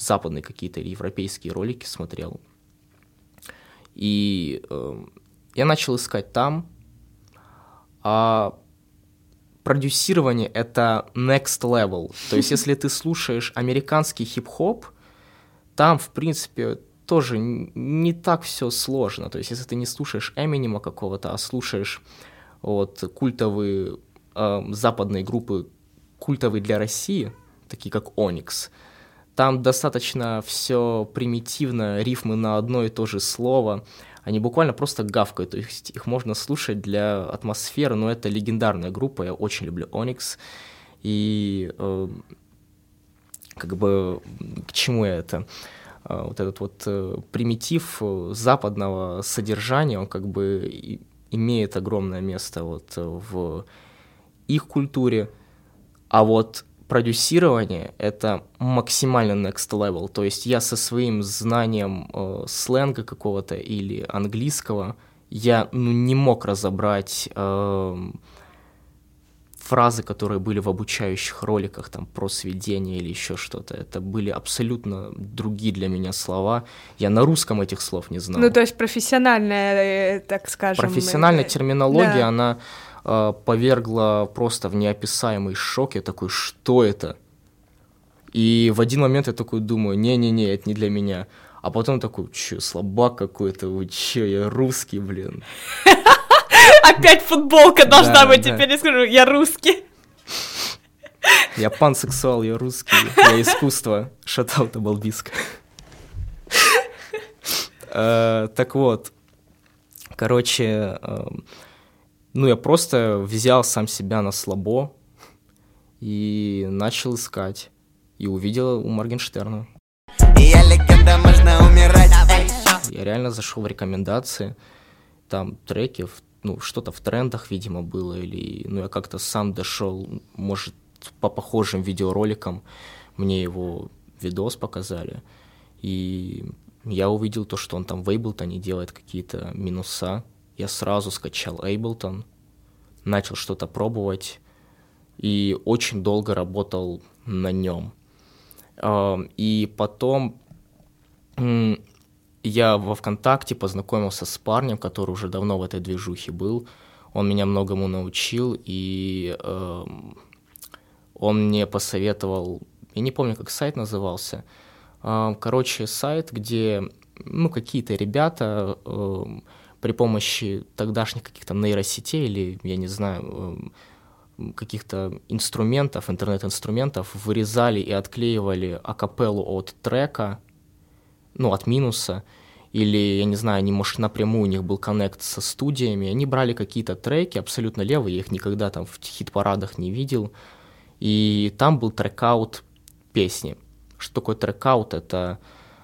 западные какие-то или европейские ролики смотрел. И э, я начал искать там, а продюсирование — это next level. То есть если ты слушаешь американский хип-хоп, там, в принципе, тоже не так все сложно. То есть если ты не слушаешь Эминема какого-то, а слушаешь вот культовые э, западные группы, культовые для России, такие как Оникс, там достаточно все примитивно, рифмы на одно и то же слово. Они буквально просто гавкают, то есть их можно слушать для атмосферы, но это легендарная группа, я очень люблю Оникс. И э, как бы к чему я это? Э, вот этот вот э, примитив э, западного содержания, он как бы имеет огромное место вот в их культуре, а вот продюсирование — это максимально next level. То есть я со своим знанием э, сленга какого-то или английского, я ну, не мог разобрать э, фразы, которые были в обучающих роликах там про сведение или еще что-то. Это были абсолютно другие для меня слова. Я на русском этих слов не знал.
Ну, то есть профессиональная, э, так скажем...
Профессиональная терминология, да. она э, повергла просто в неописаемый шок. Я такой, что это? И в один момент я такой думаю, не-не-не, это не для меня. А потом такой, че, слабак какой-то, вы че, я русский, блин. <laughs>
Опять футболка должна быть, теперь я скажу, я русский.
Я пансексуал, я русский, я искусство. Шатаута Балбиска. Э, так вот, короче, эм, ну я просто взял сам себя на слабо и начал искать. И увидел у Моргенштерна. Я легенда, можно умирать. Я реально зашел в рекомендации. Там треки ну, что-то в трендах, видимо, было, или, ну, я как-то сам дошел, может, по похожим видеороликам мне его видос показали, и я увидел то, что он там в Ableton делает какие-то минуса, я сразу скачал Ableton, начал что-то пробовать, и очень долго работал на нем. И потом я во ВКонтакте познакомился с парнем, который уже давно в этой движухе был. Он меня многому научил, и э, он мне посоветовал, я не помню, как сайт назывался, э, короче, сайт, где ну, какие-то ребята при помощи тогдашних каких-то нейросетей или, я не знаю, э, каких-то инструментов, интернет-инструментов вырезали и отклеивали акапеллу от трека, ну, от минуса, или, я не знаю, они, может, напрямую у них был коннект со студиями, они брали какие-то треки абсолютно левые, я их никогда там в хит-парадах не видел, и там был трекаут песни. Что такое трекаут? Это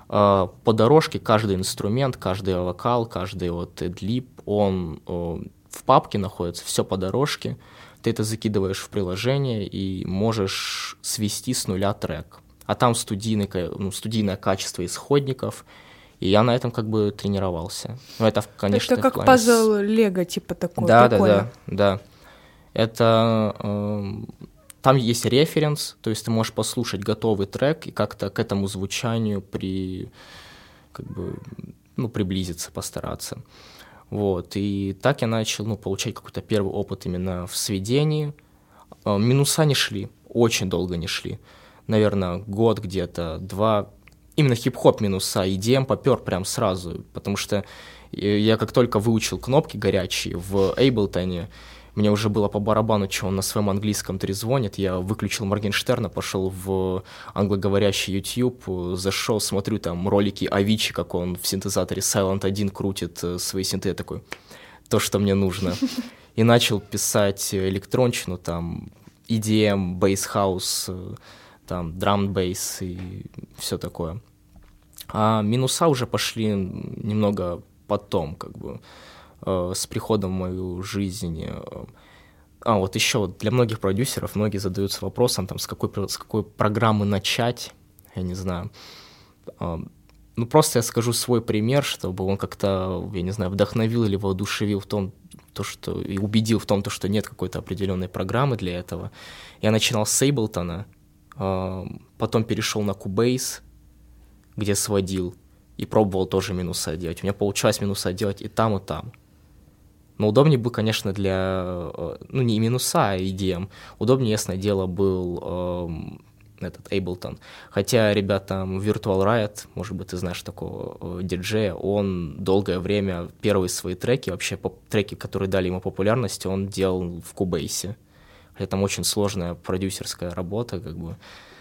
по дорожке каждый инструмент, каждый вокал, каждый вот эдлип, он в папке находится, все по дорожке, ты это закидываешь в приложение и можешь свести с нуля трек а там студийный, ну, студийное качество исходников, и я на этом как бы тренировался. Ну, это, конечно,
Это как пазл Лего, типа такой.
Да, да, да, да. Это э, там есть референс, то есть ты можешь послушать готовый трек и как-то к этому звучанию при как бы ну приблизиться, постараться. Вот и так я начал ну получать какой-то первый опыт именно в сведении. Э, минуса не шли, очень долго не шли наверное, год где-то, два, именно хип-хоп минуса, EDM попер прям сразу, потому что я как только выучил кнопки горячие в Ableton, мне уже было по барабану, что он на своем английском трезвонит. Я выключил Моргенштерна, пошел в англоговорящий YouTube, зашел, смотрю там ролики Авичи, как он в синтезаторе Silent 1 крутит э, свои синты. Я такой, то, что мне нужно. И начал писать электрончину, там, EDM, Bass House, там драм бейс и все такое. А минуса уже пошли немного потом, как бы, э, с приходом в мою жизнь. Э, а, вот еще для многих продюсеров, многие задаются вопросом, там, с какой, с какой программы начать, я не знаю. Э, ну, просто я скажу свой пример, чтобы он как-то, я не знаю, вдохновил или воодушевил в том, то, что и убедил в том, то, что нет какой-то определенной программы для этого. Я начинал с Эйблтона, потом перешел на Cubase, где сводил, и пробовал тоже минуса делать. У меня получалось минуса делать и там, и там. Но удобнее бы, конечно, для, э, ну, не минуса, а EDM. Удобнее, ясное дело, был э, этот Ableton. Хотя ребята Virtual Riot, может быть, ты знаешь такого э, диджея, он долгое время первые свои треки, вообще треки, которые дали ему популярность, он делал в Cubase. Хотя там очень сложная продюсерская работа, как бы.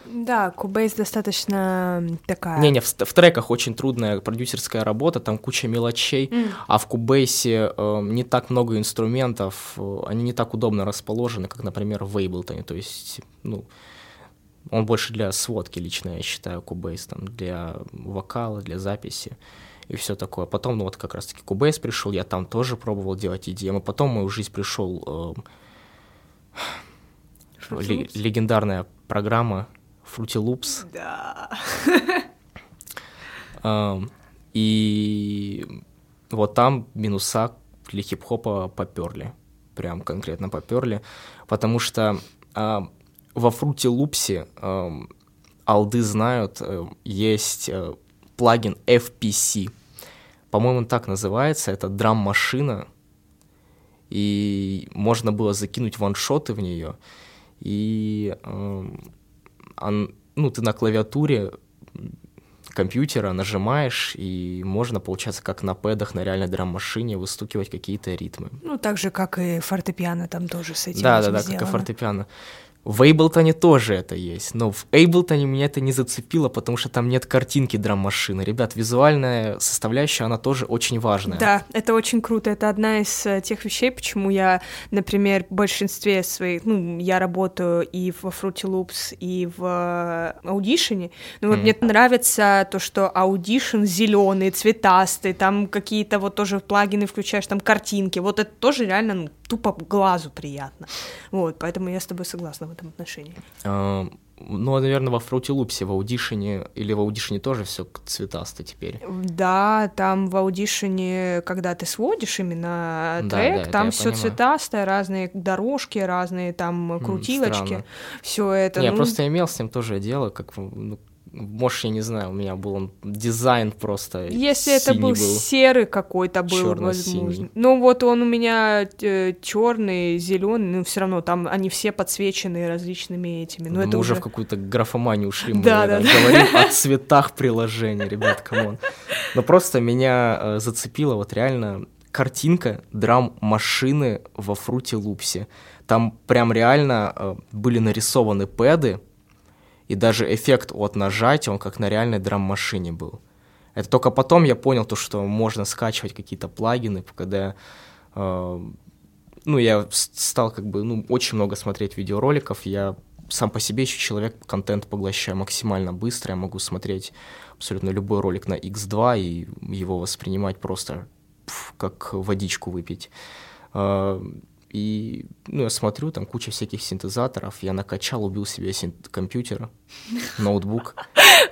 Да, Cubase достаточно такая...
Не-не, в, в треках очень трудная продюсерская работа, там куча мелочей, mm. а в Cubase э, не так много инструментов, э, они не так удобно расположены, как, например, в Ableton, то есть, ну, он больше для сводки лично, я считаю, Cubase, там, для вокала, для записи и все такое. Потом, ну, вот как раз-таки Cubase пришел, я там тоже пробовал делать EDM, и потом в мою жизнь пришел э, легендарная программа Fruity Loops.
Да.
И вот там минуса для хип-хопа поперли. Прям конкретно поперли. Потому что во Fruity Loops алды знают, есть э, плагин FPC. По-моему, так называется. Это драм-машина. И можно было закинуть ваншоты в нее. И ну, ты на клавиатуре компьютера нажимаешь, и можно, получается, как на пэдах на реальной драм-машине выстукивать какие-то ритмы.
Ну, так же, как и фортепиано там тоже с этим
Да, да, да, как и фортепиано. В Эйблтоне тоже это есть, но в Эйблтоне меня это не зацепило, потому что там нет картинки драм-машины. Ребят, визуальная составляющая, она тоже очень важная.
Да, это очень круто. Это одна из э, тех вещей, почему я, например, в большинстве своих, ну, я работаю и в Fruity Loops, и в э, Audition. Ну, вот mm. мне нравится то, что Audition зеленый, цветастый, там какие-то вот тоже плагины включаешь, там картинки. Вот это тоже реально ну, тупо глазу приятно. Вот, поэтому я с тобой согласна в этом отношении.
А, ну, наверное, во Loops, в Audition или в Audition тоже все цветасто теперь.
Да, там в Audition, когда ты сводишь именно да, трек, да, там все цветастое, разные дорожки, разные там крутилочки, все это.
Не, ну... Я просто имел с ним тоже дело, как ну, может, я не знаю, у меня был он дизайн просто.
Если это был, был серый какой-то был, возможно. Ну вот он у меня э, черный, зеленый, но все равно там они все подсвечены различными этими. Но
мы
это
уже,
уже
в какую-то графоманию ушли. Мы да, да, говорим о <laughs> цветах приложения, ребят, come on. Но просто меня э, зацепила вот реально картинка драм-машины во Fruity Loops е. Там прям реально э, были нарисованы пэды, и даже эффект от нажатия, он как на реальной драм-машине был. Это только потом я понял то, что можно скачивать какие-то плагины, когда э, ну, я стал как бы, ну, очень много смотреть видеороликов, я сам по себе еще человек контент поглощаю максимально быстро, я могу смотреть абсолютно любой ролик на X2 и его воспринимать просто пф, как водичку выпить. Э, и ну, я смотрю, там куча всяких синтезаторов. Я накачал, убил себе синт- компьютер, <laughs> ноутбук.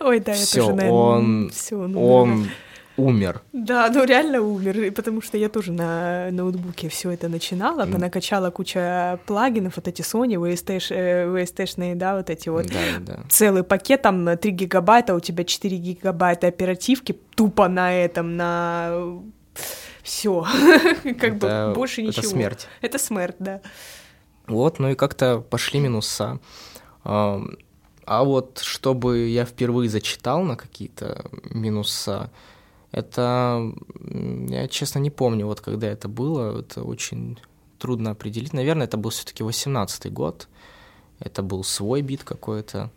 Ой, да,
это же, наверное, все, ну, он умер.
Да, ну реально умер, потому что я тоже на ноутбуке все это начинала, mm. понакачала куча плагинов, вот эти Sony, VST-шные, да, вот эти вот.
Да, да.
Целый пакет, там 3 гигабайта, у тебя 4 гигабайта оперативки, тупо на этом, на все, <laughs> как бы больше ничего.
Это смерть.
Это смерть, да.
Вот, ну и как-то пошли минуса. А, а вот чтобы я впервые зачитал на какие-то минуса, это, я честно не помню, вот когда это было, это очень трудно определить. Наверное, это был все-таки 18-й год, это был свой бит какой-то.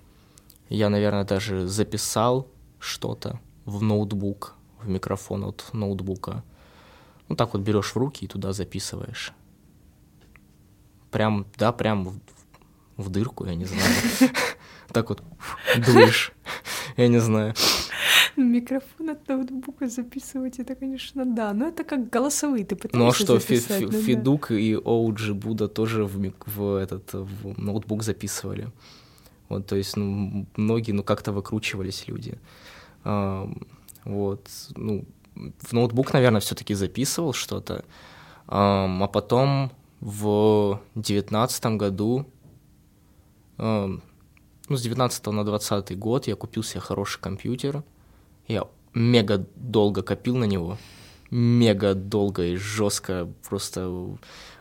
Я, наверное, даже записал что-то в ноутбук, в микрофон от ноутбука. Ну, так вот берешь в руки и туда записываешь. Прям, да, прям в, в дырку, я не знаю. <laughs> Так вот дуешь, <laughs> я не знаю.
Микрофон от ноутбука записывать, это, конечно, да. Но это как голосовые, ты пытаешься
Ну а что, записать, фи- Фидук и OG Буда тоже в, в, этот, в ноутбук записывали. Вот, то есть, ну, многие, ну, как-то выкручивались люди. Вот, ну, в ноутбук, наверное, все-таки записывал что-то. А потом в девятнадцатом году, ну, с 19 на 20 год я купил себе хороший компьютер. Я мега долго копил на него. Мега долго и жестко просто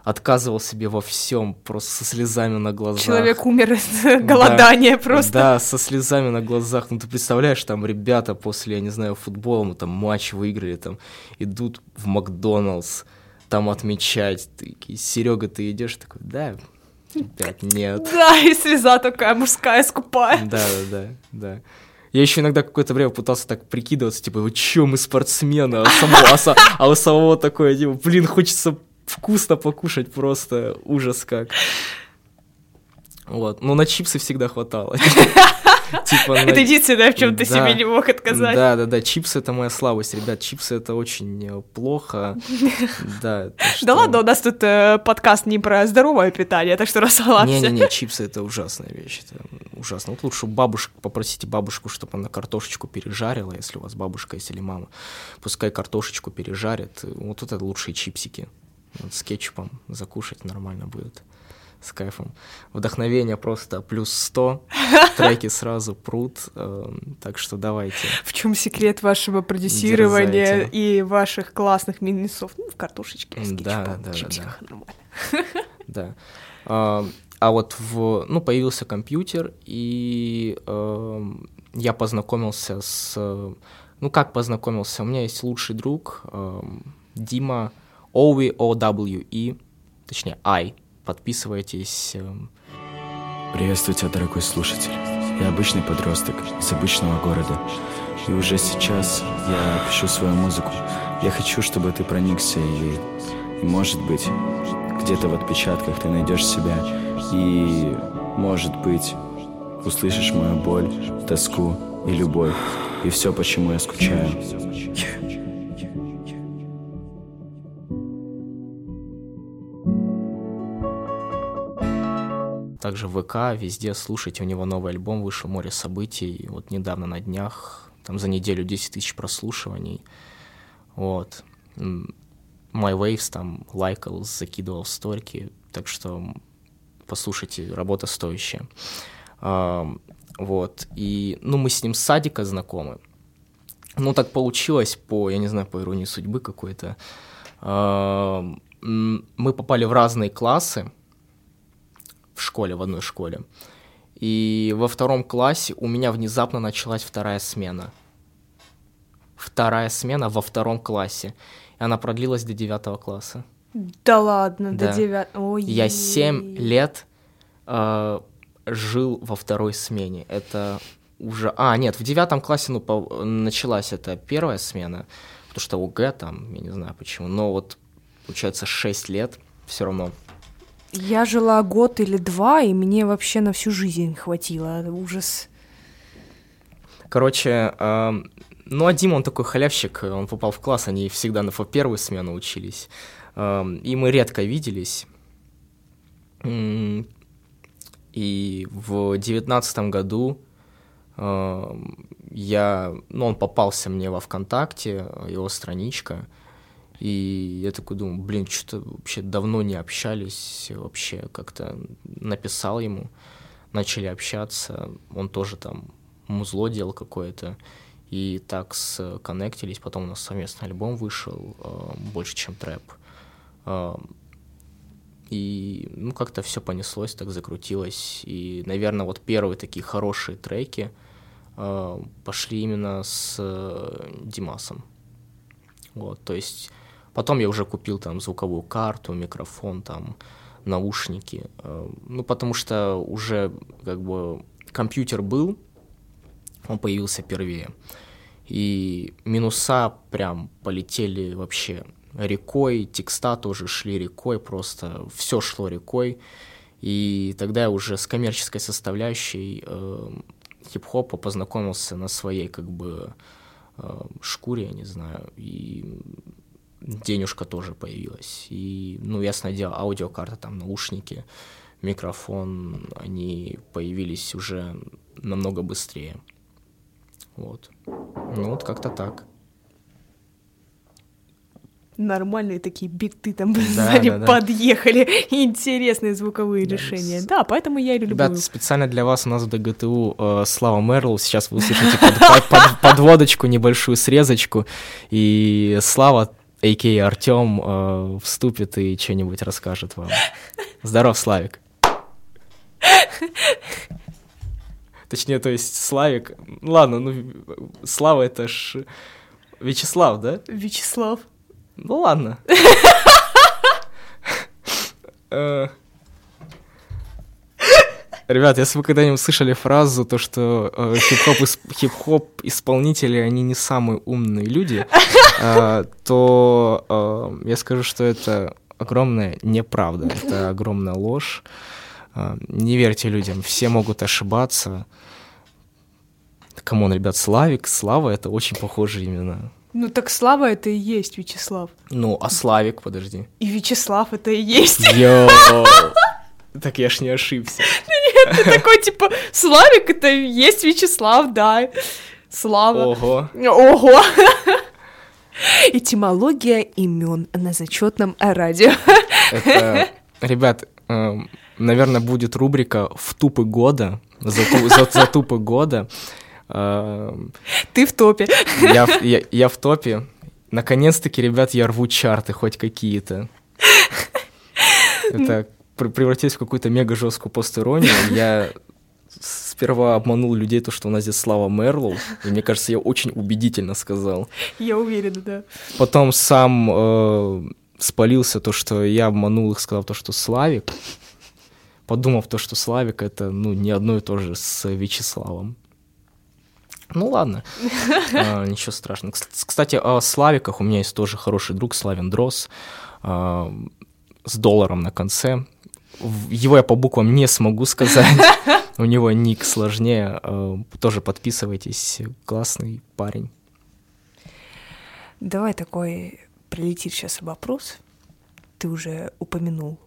отказывал себе во всем, просто со слезами на глазах.
Человек умер от <laughs> голодания
да,
просто.
Да, со слезами на глазах. Ну, ты представляешь, там ребята после, я не знаю, футбола, ну, там матч выиграли, там идут в Макдоналдс, там отмечать. Ты, Серега, ты идешь такой, да, ребят, нет. <laughs>
Да, и слеза такая мужская скупая.
Да, да, да, да. Я еще иногда какое-то время пытался так прикидываться, типа, вы чё, мы спортсмены, а, самого, а, а у самого такое, типа, блин, хочется вкусно покушать просто, ужас как. Вот, но на чипсы всегда хватало. <laughs>
Типа, это единственное, в чем ты себе не мог отказать.
Да, да, да, чипсы это моя слабость, ребят, чипсы это очень э, плохо. <laughs> Да,
да ладно, у нас тут э, подкаст не про здоровое питание, так что расслабься.
Не-не-не, чипсы это ужасная вещь, это ужасно. Вот лучше бабушку, попросите бабушку, чтобы она картошечку пережарила, если у вас бабушка есть или мама. Пускай картошечку пережарит, вот это лучшие чипсики. С кетчупом закушать нормально будет с кайфом. Вдохновение просто плюс 100, <laughs> треки сразу прут, э, так что давайте.
В чем секрет вашего продюсирования Дерзайте. и ваших классных минусов? Ну, в картошечке с
да, да, да, <laughs> да. нормально. Да. А, а вот в, ну, появился компьютер, и э, я познакомился с... Ну, как познакомился? У меня есть лучший друг, э, Дима, Оуи, O-W-E, точнее, I, подписывайтесь. Эм.
Приветствую тебя, дорогой слушатель. Я обычный подросток из обычного города. И уже сейчас я пишу свою музыку. Я хочу, чтобы ты проникся и, и может быть, где-то в отпечатках ты найдешь себя и, может быть, услышишь мою боль, тоску и любовь, и все, почему я скучаю.
Также ВК, везде слушайте, у него новый альбом вышел, море событий, вот недавно на днях, там за неделю 10 тысяч прослушиваний, вот. My Waves там лайкал, закидывал в сторики, так что послушайте, работа стоящая. Вот, и, ну, мы с ним с садика знакомы. Ну, так получилось по, я не знаю, по иронии судьбы какой-то. Мы попали в разные классы, в школе, в одной школе. И во втором классе у меня внезапно началась вторая смена. Вторая смена во втором классе. И она продлилась до девятого класса.
Да ладно, да. до девятого.
Я семь лет э, жил во второй смене. Это уже... А, нет, в девятом классе ну, по... началась эта первая смена, потому что УГ там, я не знаю почему, но вот, получается, шесть лет все равно
я жила год или два, и мне вообще на всю жизнь хватило. Ужас.
Короче, э, ну а Дима, он такой халявщик, он попал в класс, они всегда на первую смену учились. И мы редко виделись. И в девятнадцатом году я, ну, он попался мне во ВКонтакте, его страничка, и я такой думаю, блин, что-то вообще давно не общались, вообще как-то написал ему, начали общаться, он тоже там музло делал какое-то, и так сконнектились, потом у нас совместный альбом вышел, э, больше, чем трэп. Э, и, ну, как-то все понеслось, так закрутилось, и, наверное, вот первые такие хорошие треки э, пошли именно с Димасом. Вот, то есть Потом я уже купил там звуковую карту, микрофон, там наушники. Э, ну, потому что уже как бы компьютер был, он появился первее. И минуса прям полетели вообще рекой, текста тоже шли рекой, просто все шло рекой. И тогда я уже с коммерческой составляющей э, хип-хопа познакомился на своей как бы э, шкуре, я не знаю, и денежка тоже появилась. И, ну, ясное дело, аудиокарта, там, наушники, микрофон, они появились уже намного быстрее. Вот. Ну, вот как-то так.
нормальные такие биты там <laughs> да, сзади да, да. подъехали, <laughs> интересные звуковые да, решения. С... Да, поэтому я и люблю.
Ребят, специально для вас у нас в ДГТУ э, Слава Мерл, сейчас вы услышите под, <laughs> под, под, подводочку, небольшую срезочку, и Слава, а.к.а. Артем, э, вступит и что-нибудь расскажет вам. Здоров, Славик. Точнее, то есть Славик... Ладно, ну, Слава это ж... Вячеслав, да?
Вячеслав.
Ну ладно. <laughs> Ребят, если вы когда-нибудь слышали фразу, то что э, хип-хоп, хип-хоп исполнители, они не самые умные люди, э, <laughs> то э, я скажу, что это огромная неправда, это огромная ложь. Э, не верьте людям, все могут ошибаться. Come on, ребят, Славик, Слава — это очень похожие имена.
Ну так Слава это и есть Вячеслав.
Ну, а Славик, подожди.
И Вячеслав это и есть.
Yo. <laughs> Так я ж не ошибся.
Нет, ты такой, типа, Славик это есть Вячеслав, да. Слава.
Ого.
Ого. Этимология имен на зачетном радио.
Это, ребят, эм, наверное, будет рубрика «В тупы года», за, за, за тупы года.
Ты в топе.
Я, я, я в топе. Наконец-таки, ребят, я рву чарты хоть какие-то. <laughs> Это превратилось в какую-то мега жесткую постиронию. <laughs> Я сперва обманул людей, то, что у нас здесь Слава Мерлоу, и мне кажется, я очень убедительно сказал.
Я уверена, да.
Потом сам э, спалился то, что я обманул их, сказал то, что Славик, подумав то, что Славик это, ну, не одно и то же с Вячеславом. Ну ладно, <laughs> а, ничего страшного. Кстати, о Славиках у меня есть тоже хороший друг Славин Дрос а, с долларом на конце. Его я по буквам не смогу сказать. <laughs> У него ник сложнее. А, тоже подписывайтесь. Классный парень.
Давай такой прилетит сейчас вопрос. Ты уже упомянул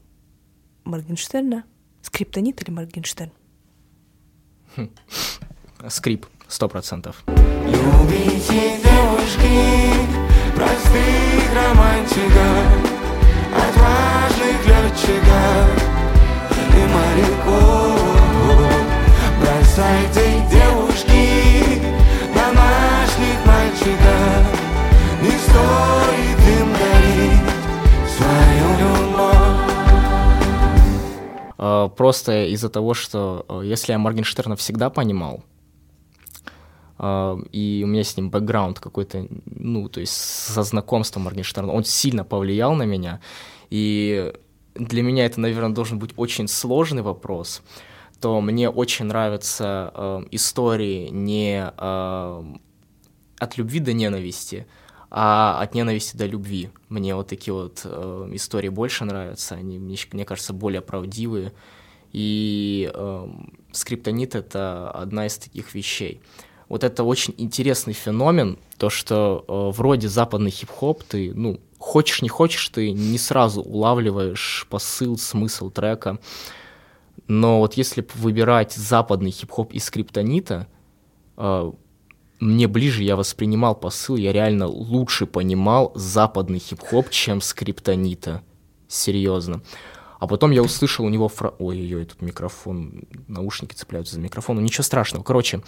Моргенштерна. Скриптонит или Моргенштерн?
Хм. Скрип сто процентов.
Любите девушки, простых романтиков, отважных летчиков
А, просто из-за того, что э, если я Моргенштерна всегда понимал, и у меня с ним бэкграунд какой-то, ну, то есть со знакомством Моргенштерна, он сильно повлиял на меня, и для меня это, наверное, должен быть очень сложный вопрос, то мне очень нравятся э, истории не э, от любви до ненависти, а от ненависти до любви. Мне вот такие вот э, истории больше нравятся, они, мне, мне кажется, более правдивые. И э, скриптонит — это одна из таких вещей вот это очень интересный феномен, то, что э, вроде западный хип-хоп, ты, ну, хочешь не хочешь, ты не сразу улавливаешь посыл, смысл трека. Но вот если выбирать западный хип-хоп из скриптонита, э, мне ближе я воспринимал посыл, я реально лучше понимал западный хип-хоп, чем скриптонита. Серьезно. А потом я услышал у него фра... Ой-ой-ой, тут микрофон, наушники цепляются за микрофон. Ну, ничего страшного. Короче,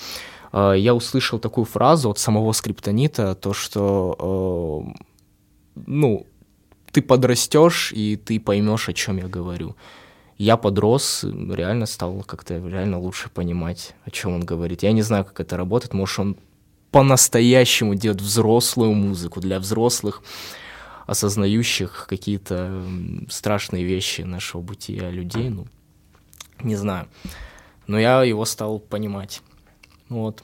э, я услышал такую фразу от самого скриптонита, то, что, э, ну, ты подрастешь, и ты поймешь, о чем я говорю. Я подрос, реально стал как-то реально лучше понимать, о чем он говорит. Я не знаю, как это работает. Может, он по-настоящему делает взрослую музыку для взрослых осознающих какие-то страшные вещи нашего бытия людей, ну, не знаю. Но я его стал понимать. Вот.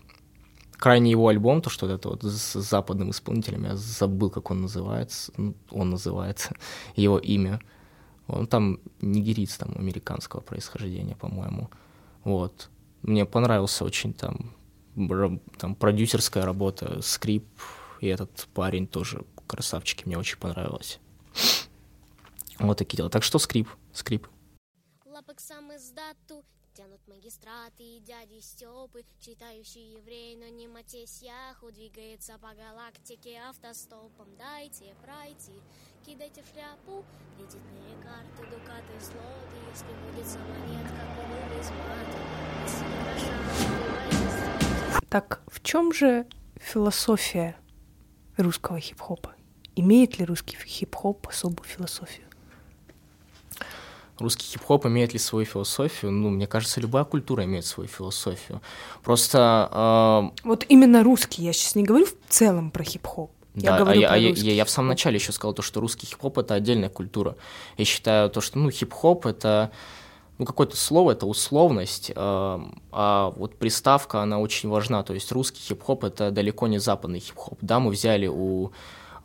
Крайний его альбом, то, что это вот с западным исполнителем, я забыл, как он называется, ну, он называется, <laughs> его имя. Он там нигериец, там, американского происхождения, по-моему. Вот. Мне понравился очень там, там продюсерская работа, скрип, и этот парень тоже красавчики, мне очень понравилось. Вот такие дела. Так что скрип, скрип. Лапок сам издату
Тянут магистраты и дяди Степы, читающий еврей, но не Матесь двигается по галактике автостопом. Дайте пройти, кидайте шляпу, кредитные карты, дукаты, слоты, если будет монетка, кулю без
Так в чем же философия русского хип-хопа? Имеет ли русский хип-хоп особую философию?
Русский хип-хоп имеет ли свою философию? Ну, мне кажется, любая культура имеет свою философию. Просто... э,
Вот именно русский, я сейчас не говорю в целом про хип-хоп. Я
Да,
говорю
а я,
про
а я-
русский
я- я в самом начале еще сказал то, что русский хип-хоп это отдельная культура. Я считаю то, что ну хип-хоп это ну какое-то слово, это условность, э, а вот приставка она очень важна. То есть русский хип-хоп это далеко не западный хип-хоп. Да, мы взяли у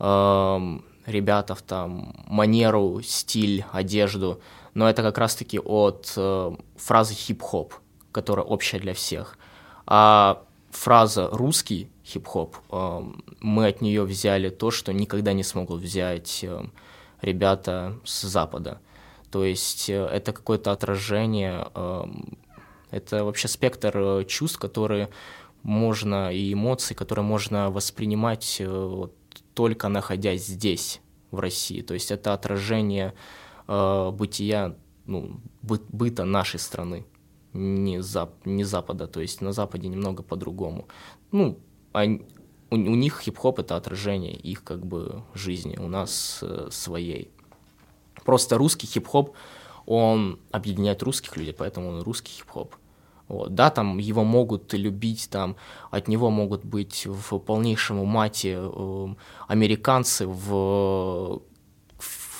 эм, ребятов там манеру, стиль, одежду, но это как раз-таки от э, фразы хип-хоп, которая общая для всех. А фраза русский хип-хоп, э, мы от нее взяли то, что никогда не смогут взять э, ребята с Запада. То есть э, это какое-то отражение, э, это вообще спектр э, чувств, которые можно, и эмоций, которые можно воспринимать э, вот только находясь здесь, в России. То есть это отражение э, бытия, ну, бы- быта нашей страны, не, зап- не Запада. То есть на Западе немного по-другому. Ну, ань- у, у них хип-хоп это отражение их как бы жизни, у нас э, своей. Просто русский хип-хоп, он объединяет русских людей, поэтому он русский хип-хоп. Вот. Да, там его могут любить, там от него могут быть в полнейшем мате э, американцы в,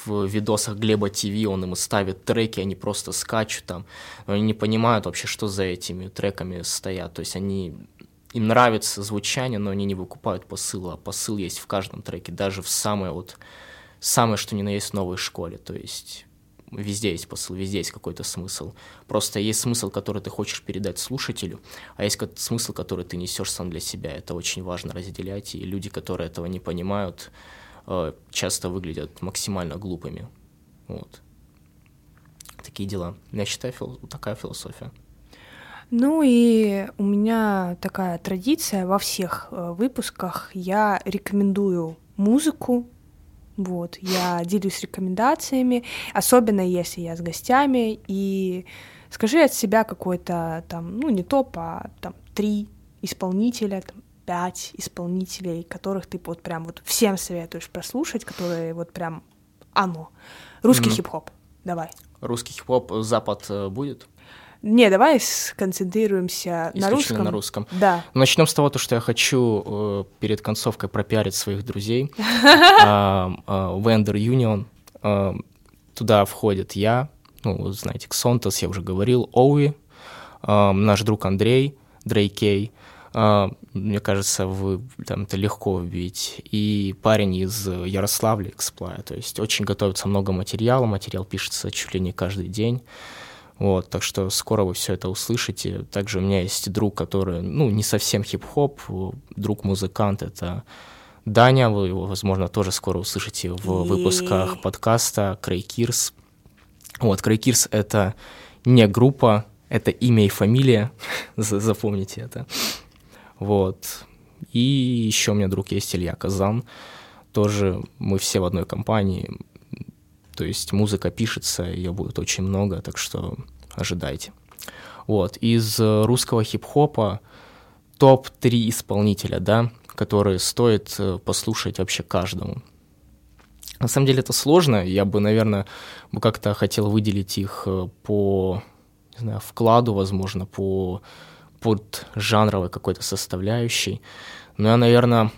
в видосах Глеба ТВ, он им ставит треки, они просто скачут там, они не понимают вообще, что за этими треками стоят, то есть они им нравится звучание, но они не выкупают посыл, а посыл есть в каждом треке, даже в самой вот самое что ни на есть новой школе, то есть везде есть посыл, везде есть какой-то смысл. Просто есть смысл, который ты хочешь передать слушателю, а есть смысл, который ты несешь сам для себя. Это очень важно разделять, и люди, которые этого не понимают, часто выглядят максимально глупыми. Вот. Такие дела. Я считаю, фил- такая философия.
Ну и у меня такая традиция во всех э, выпусках. Я рекомендую музыку. Вот, я делюсь рекомендациями, особенно если я с гостями. И скажи от себя какой-то там, ну не топ, а там три исполнителя, там, пять исполнителей, которых ты вот прям вот всем советуешь прослушать, которые вот прям оно. Русский
Мгм.
хип-хоп. Давай.
Русский хип-хоп э, Запад э, будет?
Не, давай сконцентрируемся на русском.
на русском.
Да.
Начнем с того, то, что я хочу э, перед концовкой пропиарить своих друзей. А, Vendor Union. а, Туда входит я, ну, знаете, Ксонтас, я уже говорил, Оуи, наш друг Андрей, Дрейкей. А, Мне кажется, вы там это легко увидеть. И парень из Ярославля, Эксплая. То есть очень готовится много материала. Материал пишется чуть ли не каждый день. Вот, так что скоро вы все это услышите. Также у меня есть друг, который, ну, не совсем хип-хоп, друг-музыкант, это Даня, вы его, возможно, тоже скоро услышите в выпусках подкаста Крейкирс. Вот, Крейкирс — это не группа, это имя и фамилия, <laughs> За- запомните это. Вот. И еще у меня друг есть Илья Казан, тоже мы все в одной компании, то есть музыка пишется, ее будет очень много, так что ожидайте. Вот, из э, русского хип-хопа топ-3 исполнителя, да, которые стоит э, послушать вообще каждому. На самом деле это сложно, я бы, наверное, как-то хотел выделить их э, по, не знаю, вкладу, возможно, по под жанровой какой-то составляющей. Но я, наверное,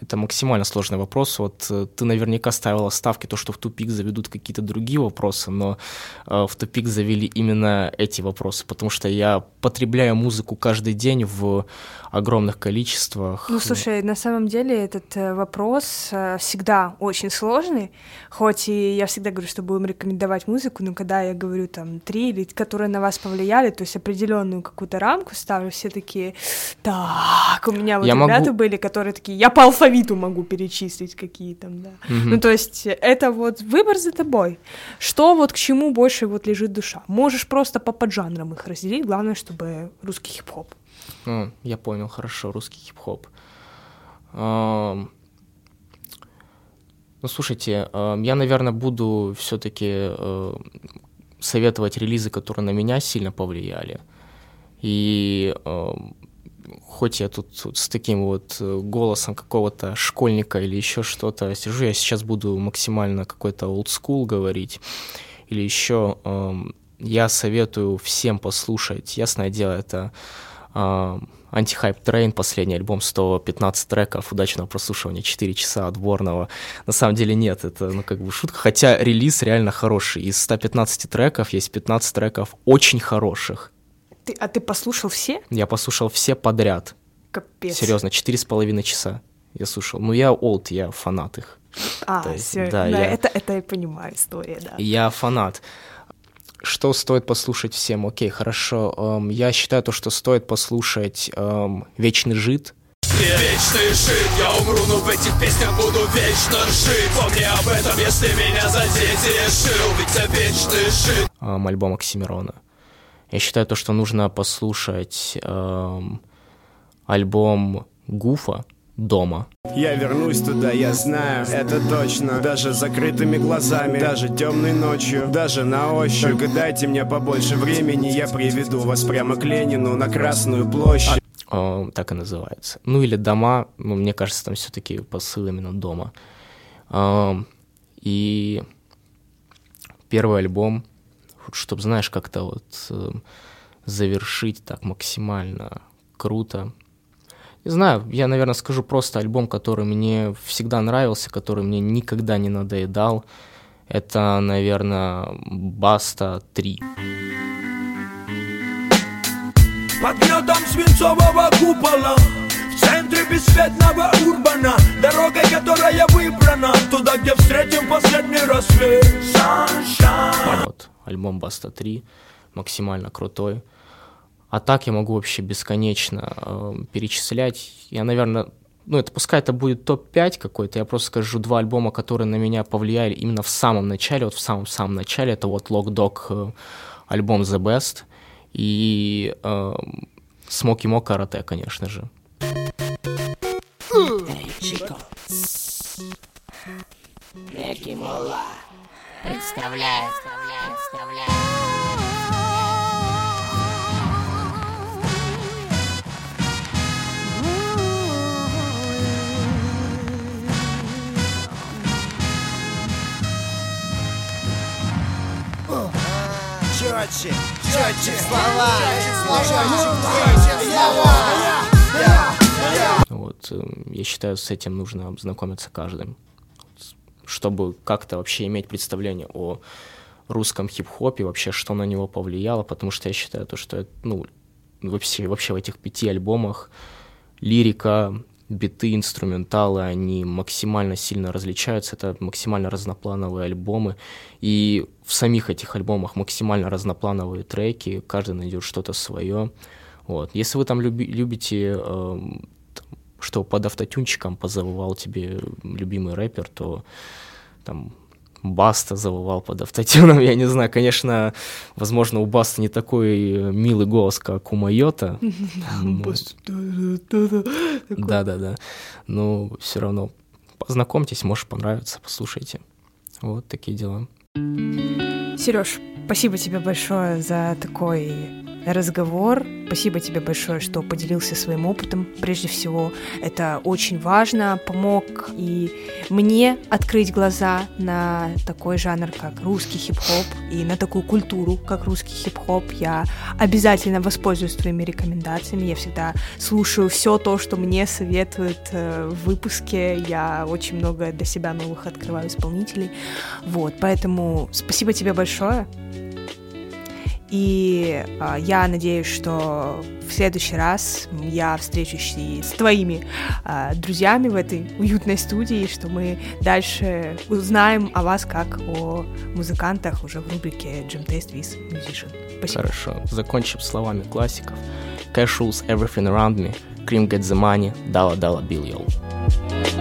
это максимально сложный вопрос. Вот э, ты наверняка ставила ставки, то, что в тупик заведут какие-то другие вопросы, но э, в тупик завели именно эти вопросы, потому что я потребляю музыку каждый день в огромных количествах.
Ну, слушай, на самом деле этот э, вопрос э, всегда очень сложный, хоть и я всегда говорю, что будем рекомендовать музыку, но когда я говорю там три, или которые на вас повлияли, то есть определенную какую-то рамку ставлю, все такие, так, у меня вот
Я
ребята
могу-
были, которые такие, я по алфавиту алфавиту могу перечислить какие там, да. Ну, то есть это вот выбор за тобой. Что вот к чему больше вот лежит душа. Можешь просто по поджанрам их разделить, главное, чтобы русский хип-хоп.
Ну, я понял, хорошо, русский хип-хоп. Ам, Ну, слушайте, ам, я, наверное, буду все-таки советовать релизы, которые на меня сильно повлияли. И хоть я тут, тут с таким вот э, голосом какого-то школьника или еще что-то сижу, я сейчас буду максимально какой-то old school говорить. Или еще ам, я советую всем послушать, ясное дело, это ам, Antihypetrain, последний альбом, 115 треков, удачного прослушивания, 4 часа отборного. На самом деле нет, это ну как бы шутка, хотя релиз реально хороший. Из 115 треков есть 15 треков очень хороших.
Ты, а ты послушал все?
Я послушал все подряд.
Капец.
Серьезно, четыре с половиной часа я слушал. Ну, я олд, я фанат их.
А,
То есть,
всё,
да,
да,
я-
это, это я понимаю история, да.
Я фанат. Что стоит послушать всем? Окей, хорошо. Эм, я считаю то, что стоит послушать эм, «Вечный жид».
Вечный жид, я умру, но в этих песнях буду вечно жить Помни об этом, если меня задеть и решил Ведь я вечный жид
эм, альбом Оксимирона. Я считаю то, что нужно послушать эм, альбом Гуфа «Дома».
Я вернусь туда, я знаю, это точно Даже закрытыми глазами, даже темной ночью Даже на ощупь Только дайте мне побольше времени Я приведу вас прямо к Ленину на Красную площадь
Э, так и называется. Ну или дома, ну, мне кажется, там все-таки посыл именно дома. Эм, И первый альбом, чтобы, знаешь, как-то вот э, завершить так максимально круто. Не знаю, я, наверное, скажу просто альбом, который мне всегда нравился, который мне никогда не надоедал. Это, наверное, Баста 3.
Под гнетом свинцового купола В центре бесцветного урбана Дорогой, которая выбрана Туда, где встретим последний рассвет Sunshine
Вот, альбом Баста 3, максимально крутой. А так я могу вообще бесконечно э, перечислять. Я, наверное, ну, это пускай это будет топ-5 какой-то, я просто скажу два альбома, которые на меня повлияли именно в самом начале, вот в самом-самом начале, это вот Lock Dog э, альбом The Best и э, Smoky Mo Karate, конечно же.
Представляю, представляю, представляю.
Четче, четче слова, четче слова.
Вот, э, я считаю, с этим нужно ознакомиться каждым, чтобы как-то вообще иметь представление о русском хип-хопе, вообще, что на него повлияло, потому что я считаю, то, что ну, вообще, вообще в этих пяти альбомах лирика, биты, инструменталы, они максимально сильно различаются, это максимально разноплановые альбомы, и в самих этих альбомах максимально разноплановые треки, каждый найдет что-то свое. Вот. Если вы там люби- любите, там, что под автотюнчиком позавывал тебе любимый рэпер, то там Баста завывал под автотюном, <laughs> я не знаю, конечно, возможно, у Баста не такой э, милый голос, как у Майота. <laughs> Да-да-да. Но все равно познакомьтесь, может понравится, послушайте. Вот такие дела.
Сереж, спасибо тебе большое за такой разговор. Спасибо тебе большое, что поделился своим опытом. Прежде всего, это очень важно, помог и мне открыть глаза на такой жанр, как русский хип-хоп, и на такую культуру, как русский хип-хоп. Я обязательно воспользуюсь твоими рекомендациями. Я всегда слушаю все то, что мне советуют э, в выпуске. Я очень много для себя новых открываю исполнителей. Вот, поэтому спасибо тебе большое. И а, я надеюсь, что в следующий раз я встречусь и с твоими а, друзьями в этой уютной студии, что мы дальше узнаем о вас как о музыкантах уже в рубрике Jam Taste with Musician. Спасибо.
Хорошо. Закончим словами классиков. Cash rules everything around me. Cream gets the money. Dollar bill, yo.